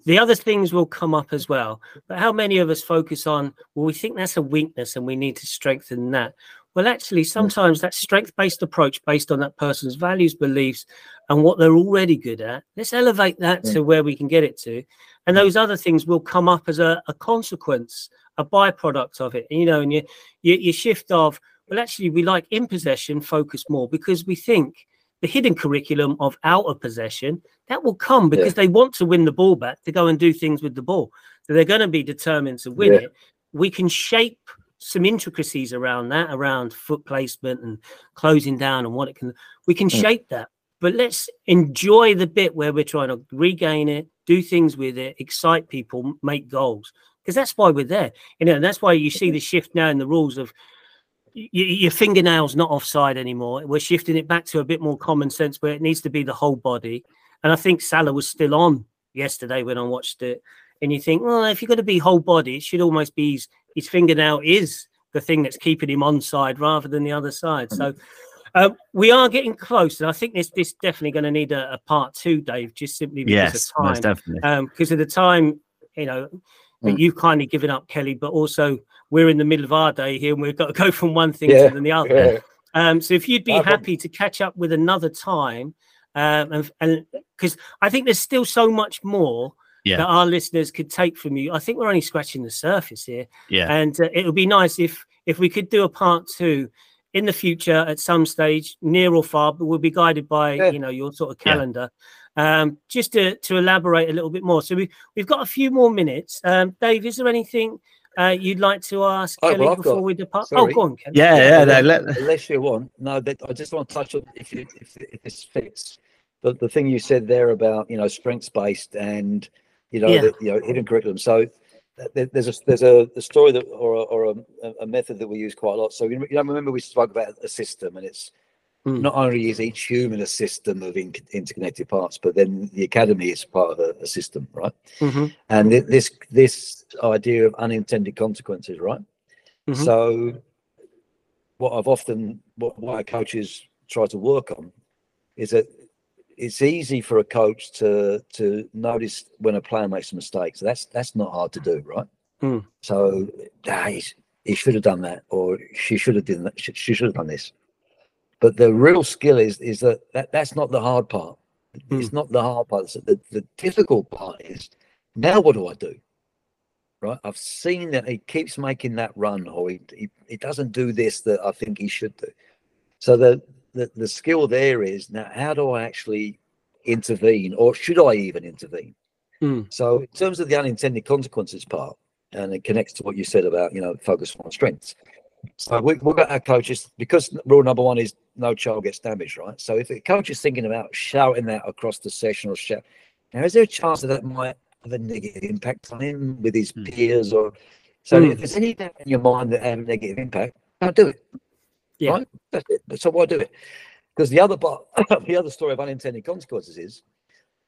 S2: The other things will come up as well, but how many of us focus on? Well, we think that's a weakness and we need to strengthen that. Well, actually, sometimes that strength based approach, based on that person's values, beliefs, and what they're already good at, let's elevate that to where we can get it to and those other things will come up as a, a consequence a byproduct of it And, you know and you, you you shift of well actually we like in possession focus more because we think the hidden curriculum of out of possession that will come because they want to win the ball back to go and do things with the ball so they're going to be determined to win
S3: Yeah.
S2: it we can shape some intricacies around that around foot placement and closing down and what it can we can
S3: Mm.
S2: shape that but let's enjoy the bit where we're trying to regain it, do things with it, excite people, make goals. Because that's why we're there. You know, and that's why you see the shift now in the rules of your fingernails not offside anymore. We're shifting it back to a bit more common sense where it needs to be the whole body. And I think Salah was still on yesterday when I watched it. And you think, well, if you're going to be whole body, it should almost be his, his fingernail is the thing that's keeping him on side rather than the other side. So uh, we are getting close, and I think this this definitely going to need a, a part two, Dave, just simply because
S1: Yes,
S2: of time.
S1: definitely.
S2: Um, because of the time, you know, that
S3: Mm.
S2: you've kindly given up, Kelly, but also we're in the middle of our day here, and we've got to go from one thing
S3: Yeah,
S2: to the other.
S3: Yeah.
S2: Um, so if you'd be
S3: No problem.
S2: happy to catch up with another time, um, and and because I think there's still so much more
S1: Yeah.
S2: that our listeners could take from you. I think we're only scratching the surface here,
S1: Yeah.
S2: and uh, it would be nice if if we could do a part two in the future at some stage, near or far, but we'll be guided by
S3: Yeah.
S2: you know your sort of
S1: Yeah.
S2: calendar. Um, just to, to elaborate a little bit more. So we, we've got a few more minutes. Um, Dave, is there anything uh, you'd like to ask
S3: Oh,
S2: Kelly
S3: well,
S2: before
S3: got-
S2: we depart?
S3: sorry.
S2: Oh, go on, Kelly.
S1: Yeah, yeah. No,
S3: unless,
S1: let,
S3: unless you want. No, that, I just want to touch on if you, if, if this fits. The, the thing you said there about you know strengths based and you know
S2: Yeah.
S3: the, you know hidden curriculum. So there's a there's a, a story that or a, or a, a method that we use quite a lot. So you know, remember we spoke about a system, and it's
S2: Mm.
S3: not only is each human a system of in, interconnected parts, but then the academy is part of a, a system, right?
S2: Mhm,
S3: and thi- this this idea of unintended consequences right
S2: Mhm.
S3: so what i've often what, what our coaches try to work on is that it's easy for a coach to to notice when a player makes a mistake so that's that's not hard to do right
S2: Mm.
S3: so ah, he should have done that or she should have done that she, she should have done this but the real skill is is that, that that's not the hard part it's not the hard part the, the difficult part is now what do I do? Right, I've seen that he keeps making that run, or he, he, he doesn't do this that I think he should do. So the, the the skill there is now how do I actually intervene, or should I even intervene?
S2: Hmm.
S3: So in terms of the unintended consequences part, and it connects to what you said about you know focus on strengths. So we, we've got our coaches because rule number one is no child gets damaged, right? So if a coach is thinking about shouting that across the session or shout, now is there a chance that that might have a negative impact on him with his
S1: Hmm.
S3: peers or so
S2: Hmm.
S3: if there's any doubt in your mind that have a negative impact, don't do it.
S2: Yeah.
S3: Right? That's it. So why do it? Because the other part, the other story of unintended consequences is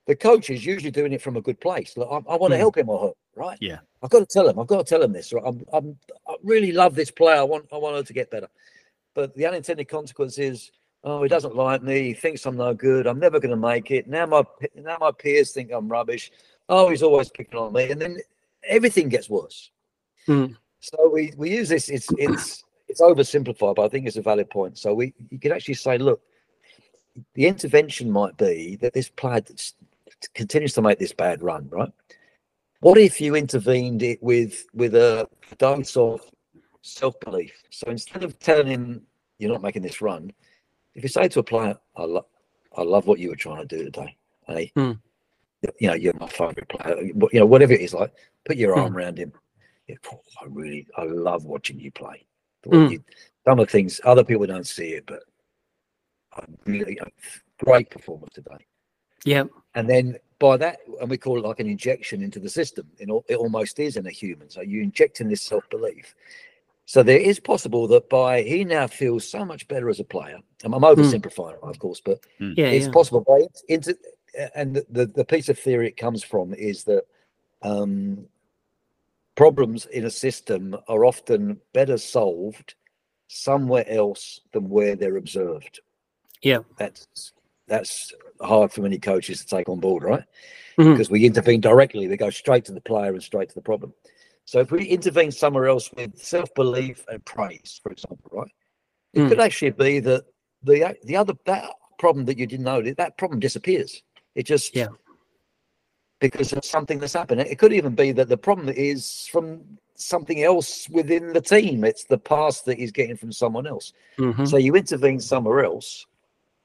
S3: the coach is usually doing it from a good place. Like, I, I want to
S2: Hmm.
S3: help him or her, right?
S1: Yeah.
S3: I've got to tell him. I've got to tell him this. Right? I'm, I'm, I really love this player. I want, I want her to get better. But the unintended consequence is, oh, he doesn't like me. He thinks I'm no good. I'm never going to make it. Now my, now my peers think I'm rubbish. Oh, he's always picking on me, and then everything gets worse.
S2: Hmm.
S3: So we, we use this. It's, it's, it's oversimplified, but I think it's a valid point. So we, you can actually say, look, the intervention might be that this player that's- continues to make this bad run, right? What if you intervened it with with a dose of self belief? So instead of telling him you're not making this run, if you say to a player, "I love, I love what you were trying to do today," hey, mm. you know, you're my favorite player, you know, whatever it is, like put your mm. arm around him. Yeah, I really, I love watching you play. Mm. You, some of the things other people don't see it, but I really great performance today.
S2: Yeah,
S3: and then by that, and we call it like an injection into the system. It, it almost is in a human. So you injecting this self belief. So there is possible that by he now feels so much better as a player. I'm, I'm oversimplifying, mm. of course, but mm. yeah, it's yeah. possible by into and the, the, the piece of theory it comes from is that um, problems in a system are often better solved somewhere else than where they're observed.
S2: Yeah,
S3: that's that's hard for many coaches to take on board, right? Mm-hmm. Because we intervene directly, we go straight to the player and straight to the problem. So if we intervene somewhere else with self belief and praise, for example, right, it mm. could actually be that the the other that problem that you didn't know that problem disappears. It just
S2: yeah
S3: because of something that's happened. It could even be that the problem is from something else within the team. It's the past that he's getting from someone else. Mm-hmm. So you intervene somewhere else,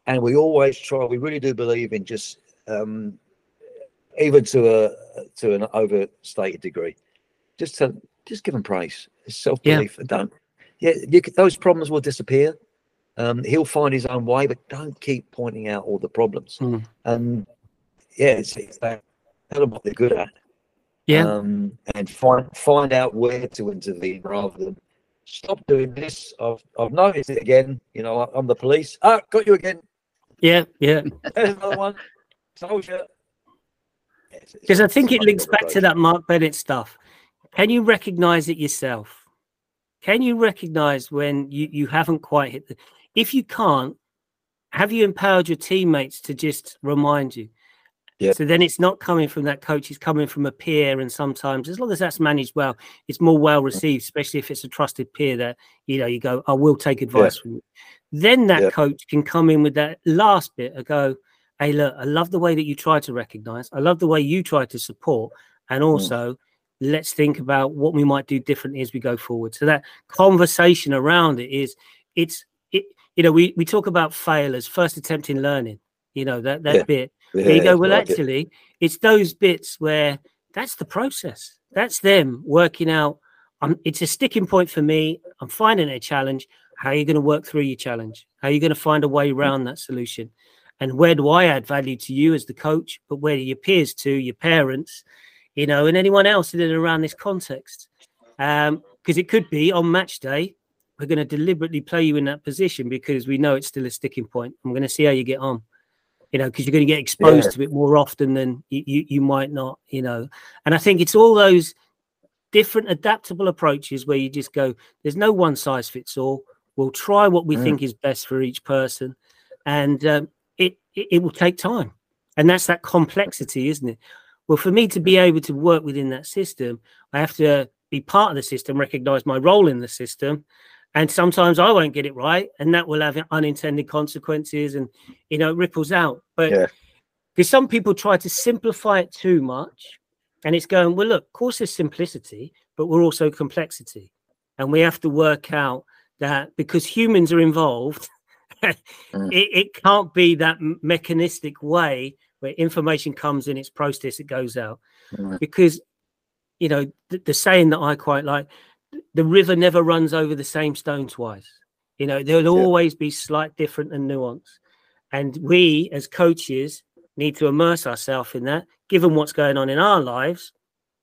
S3: and we always try. We really do believe in just um, even to a to an overstated degree, just to just give them praise, self belief, yeah. don't. Yeah, you, those problems will disappear. Um, he'll find his own way, but don't keep pointing out all the problems. Mm. And yeah, it's, it's that tell them what they're good at.
S2: Yeah.
S3: Um, and find find out where to intervene rather than stop doing this. I've I've noticed it again. You know, I'm the police. Ah, got you again.
S2: Yeah, yeah.
S3: There's another one. Told you.
S2: Because I think it links back to that Mark Bennett stuff. Can you recognize it yourself? Can you recognize when you, you haven't quite hit the. If you can't, have you empowered your teammates to just remind you? Yeah. So then it's not coming from that coach, it's coming from a peer. And sometimes, as long as that's managed well, it's more well received, especially if it's a trusted peer that, you know, you go, I will take advice yeah. from you. Then that yeah. coach can come in with that last bit and go, Hey, look, I love the way that you try to recognize. I love the way you try to support. And mm. also, mm. let's think about what we might do differently as we go forward. So that conversation around it is, it's, it, you know, we, we talk about failures, first attempt in learning, you know, that, that yeah. bit. Yeah, you go. Well, like actually, it. it's those bits where that's the process. That's them working out. Um, it's a sticking point for me. I'm finding a challenge. How are you going to work through your challenge? How are you going to find a way around that solution? And where do I add value to you as the coach? But where do your peers to, your parents, you know, and anyone else in and around this context? Because um, it could be on match day, we're going to deliberately play you in that position because we know it's still a sticking point. I'm going to see how you get on, you know, because you're going to get exposed yeah. to it more often than you, you, you might not, you know. And I think it's all those different adaptable approaches where you just go, there's no one size fits all We'll try what we mm. think is best for each person, and um, it, it, it will take time, and that's that complexity, isn't it? Well, for me to be able to work within that system, I have to be part of the system, recognize my role in the system, and sometimes I won't get it right, and that will have unintended consequences, and you know, it ripples out. But because yeah. some people try to simplify it too much, and it's going, well, look, of course, there's simplicity, but we're also complexity, and we have to work out that because humans are involved, mm. it, it, can't be that mechanistic way where information comes in, it's processed, it goes out. Mm. Because, you know, the, the saying that I quite like, the river never runs over the same stone twice. You know, there'll yeah. always be slight different and nuance. And we as coaches need to immerse ourselves in that, given what's going on in our lives,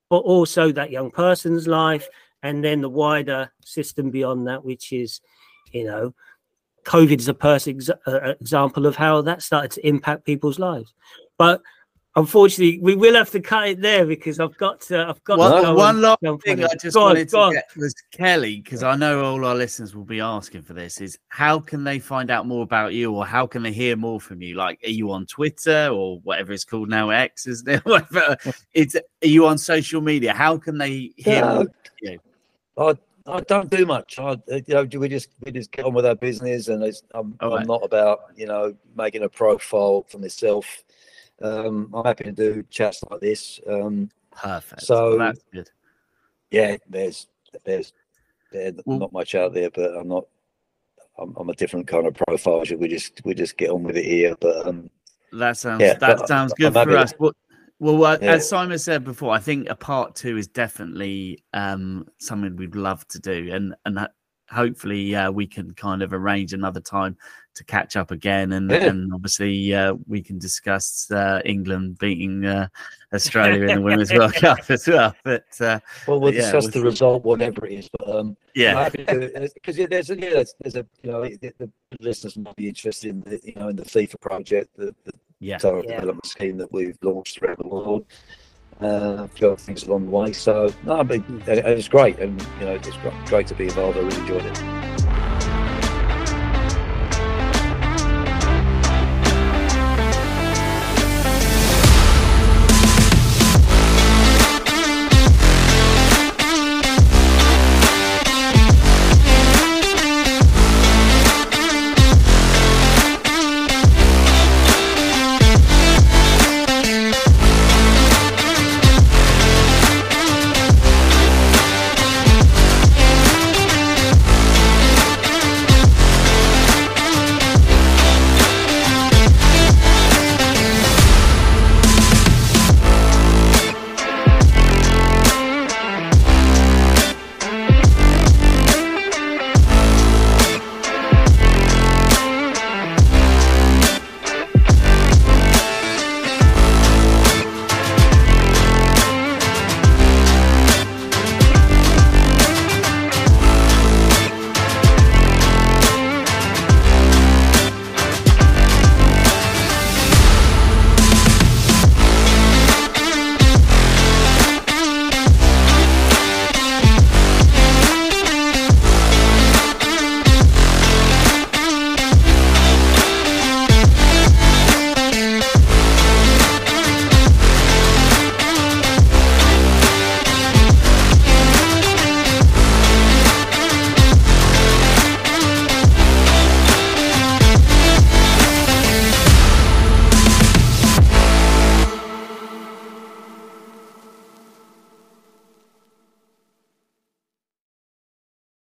S2: but also that young person's life and then the wider system beyond that, which is, you know, COVID is a perfect uh, example of how that started to impact people's lives. But unfortunately, we will have to cut it there because I've got to. I've got
S1: one, to one last thing I just go wanted on, to get was Kelly because I know all our listeners will be asking for this. Is how can they find out more about you, or how can they hear more from you? Like, are you on Twitter or whatever it's called now, X, is there? Whatever. It's are you on social media? How can they hear? Yeah.
S3: I I don't do much. I you know we just we just get on with our business, and I'm, I'm right. not about you know making a profile for myself. Um, I'm happy to do chats like this. Um,
S1: Perfect.
S3: So
S1: well, that's good.
S3: Yeah, there's there's there's
S1: Well-
S3: not much out there, but I'm not. I'm, I'm a different kind of profile. We just we just get on with it here. But um,
S1: That sounds
S3: Yeah,
S1: that sounds
S3: I'm
S1: good
S3: happy
S1: for
S3: to-
S1: us. Well, uh,
S3: Yeah.
S1: as Simon said before, I think a part two is definitely um, something we'd love to do, and and hopefully uh, we can kind of arrange another time to catch up again, and
S3: Yeah.
S1: and obviously uh, we can discuss uh, England beating uh, Australia in the Women's World Cup as well. But uh,
S3: well, we'll
S1: Yeah,
S3: discuss
S1: we'll
S3: the result, whatever it is. But um,
S1: yeah,
S3: I'm happy to because yeah, there's a yeah, there's, there's a you know the, the listeners might be interested in the you know in the FIFA project, the, the
S1: yeah,
S3: talent
S2: Yeah.
S3: development scheme that we've launched around the world. Uh, a few other things along the way. So no, but it- it's great, and you know it's great, great to be involved. I really enjoyed it.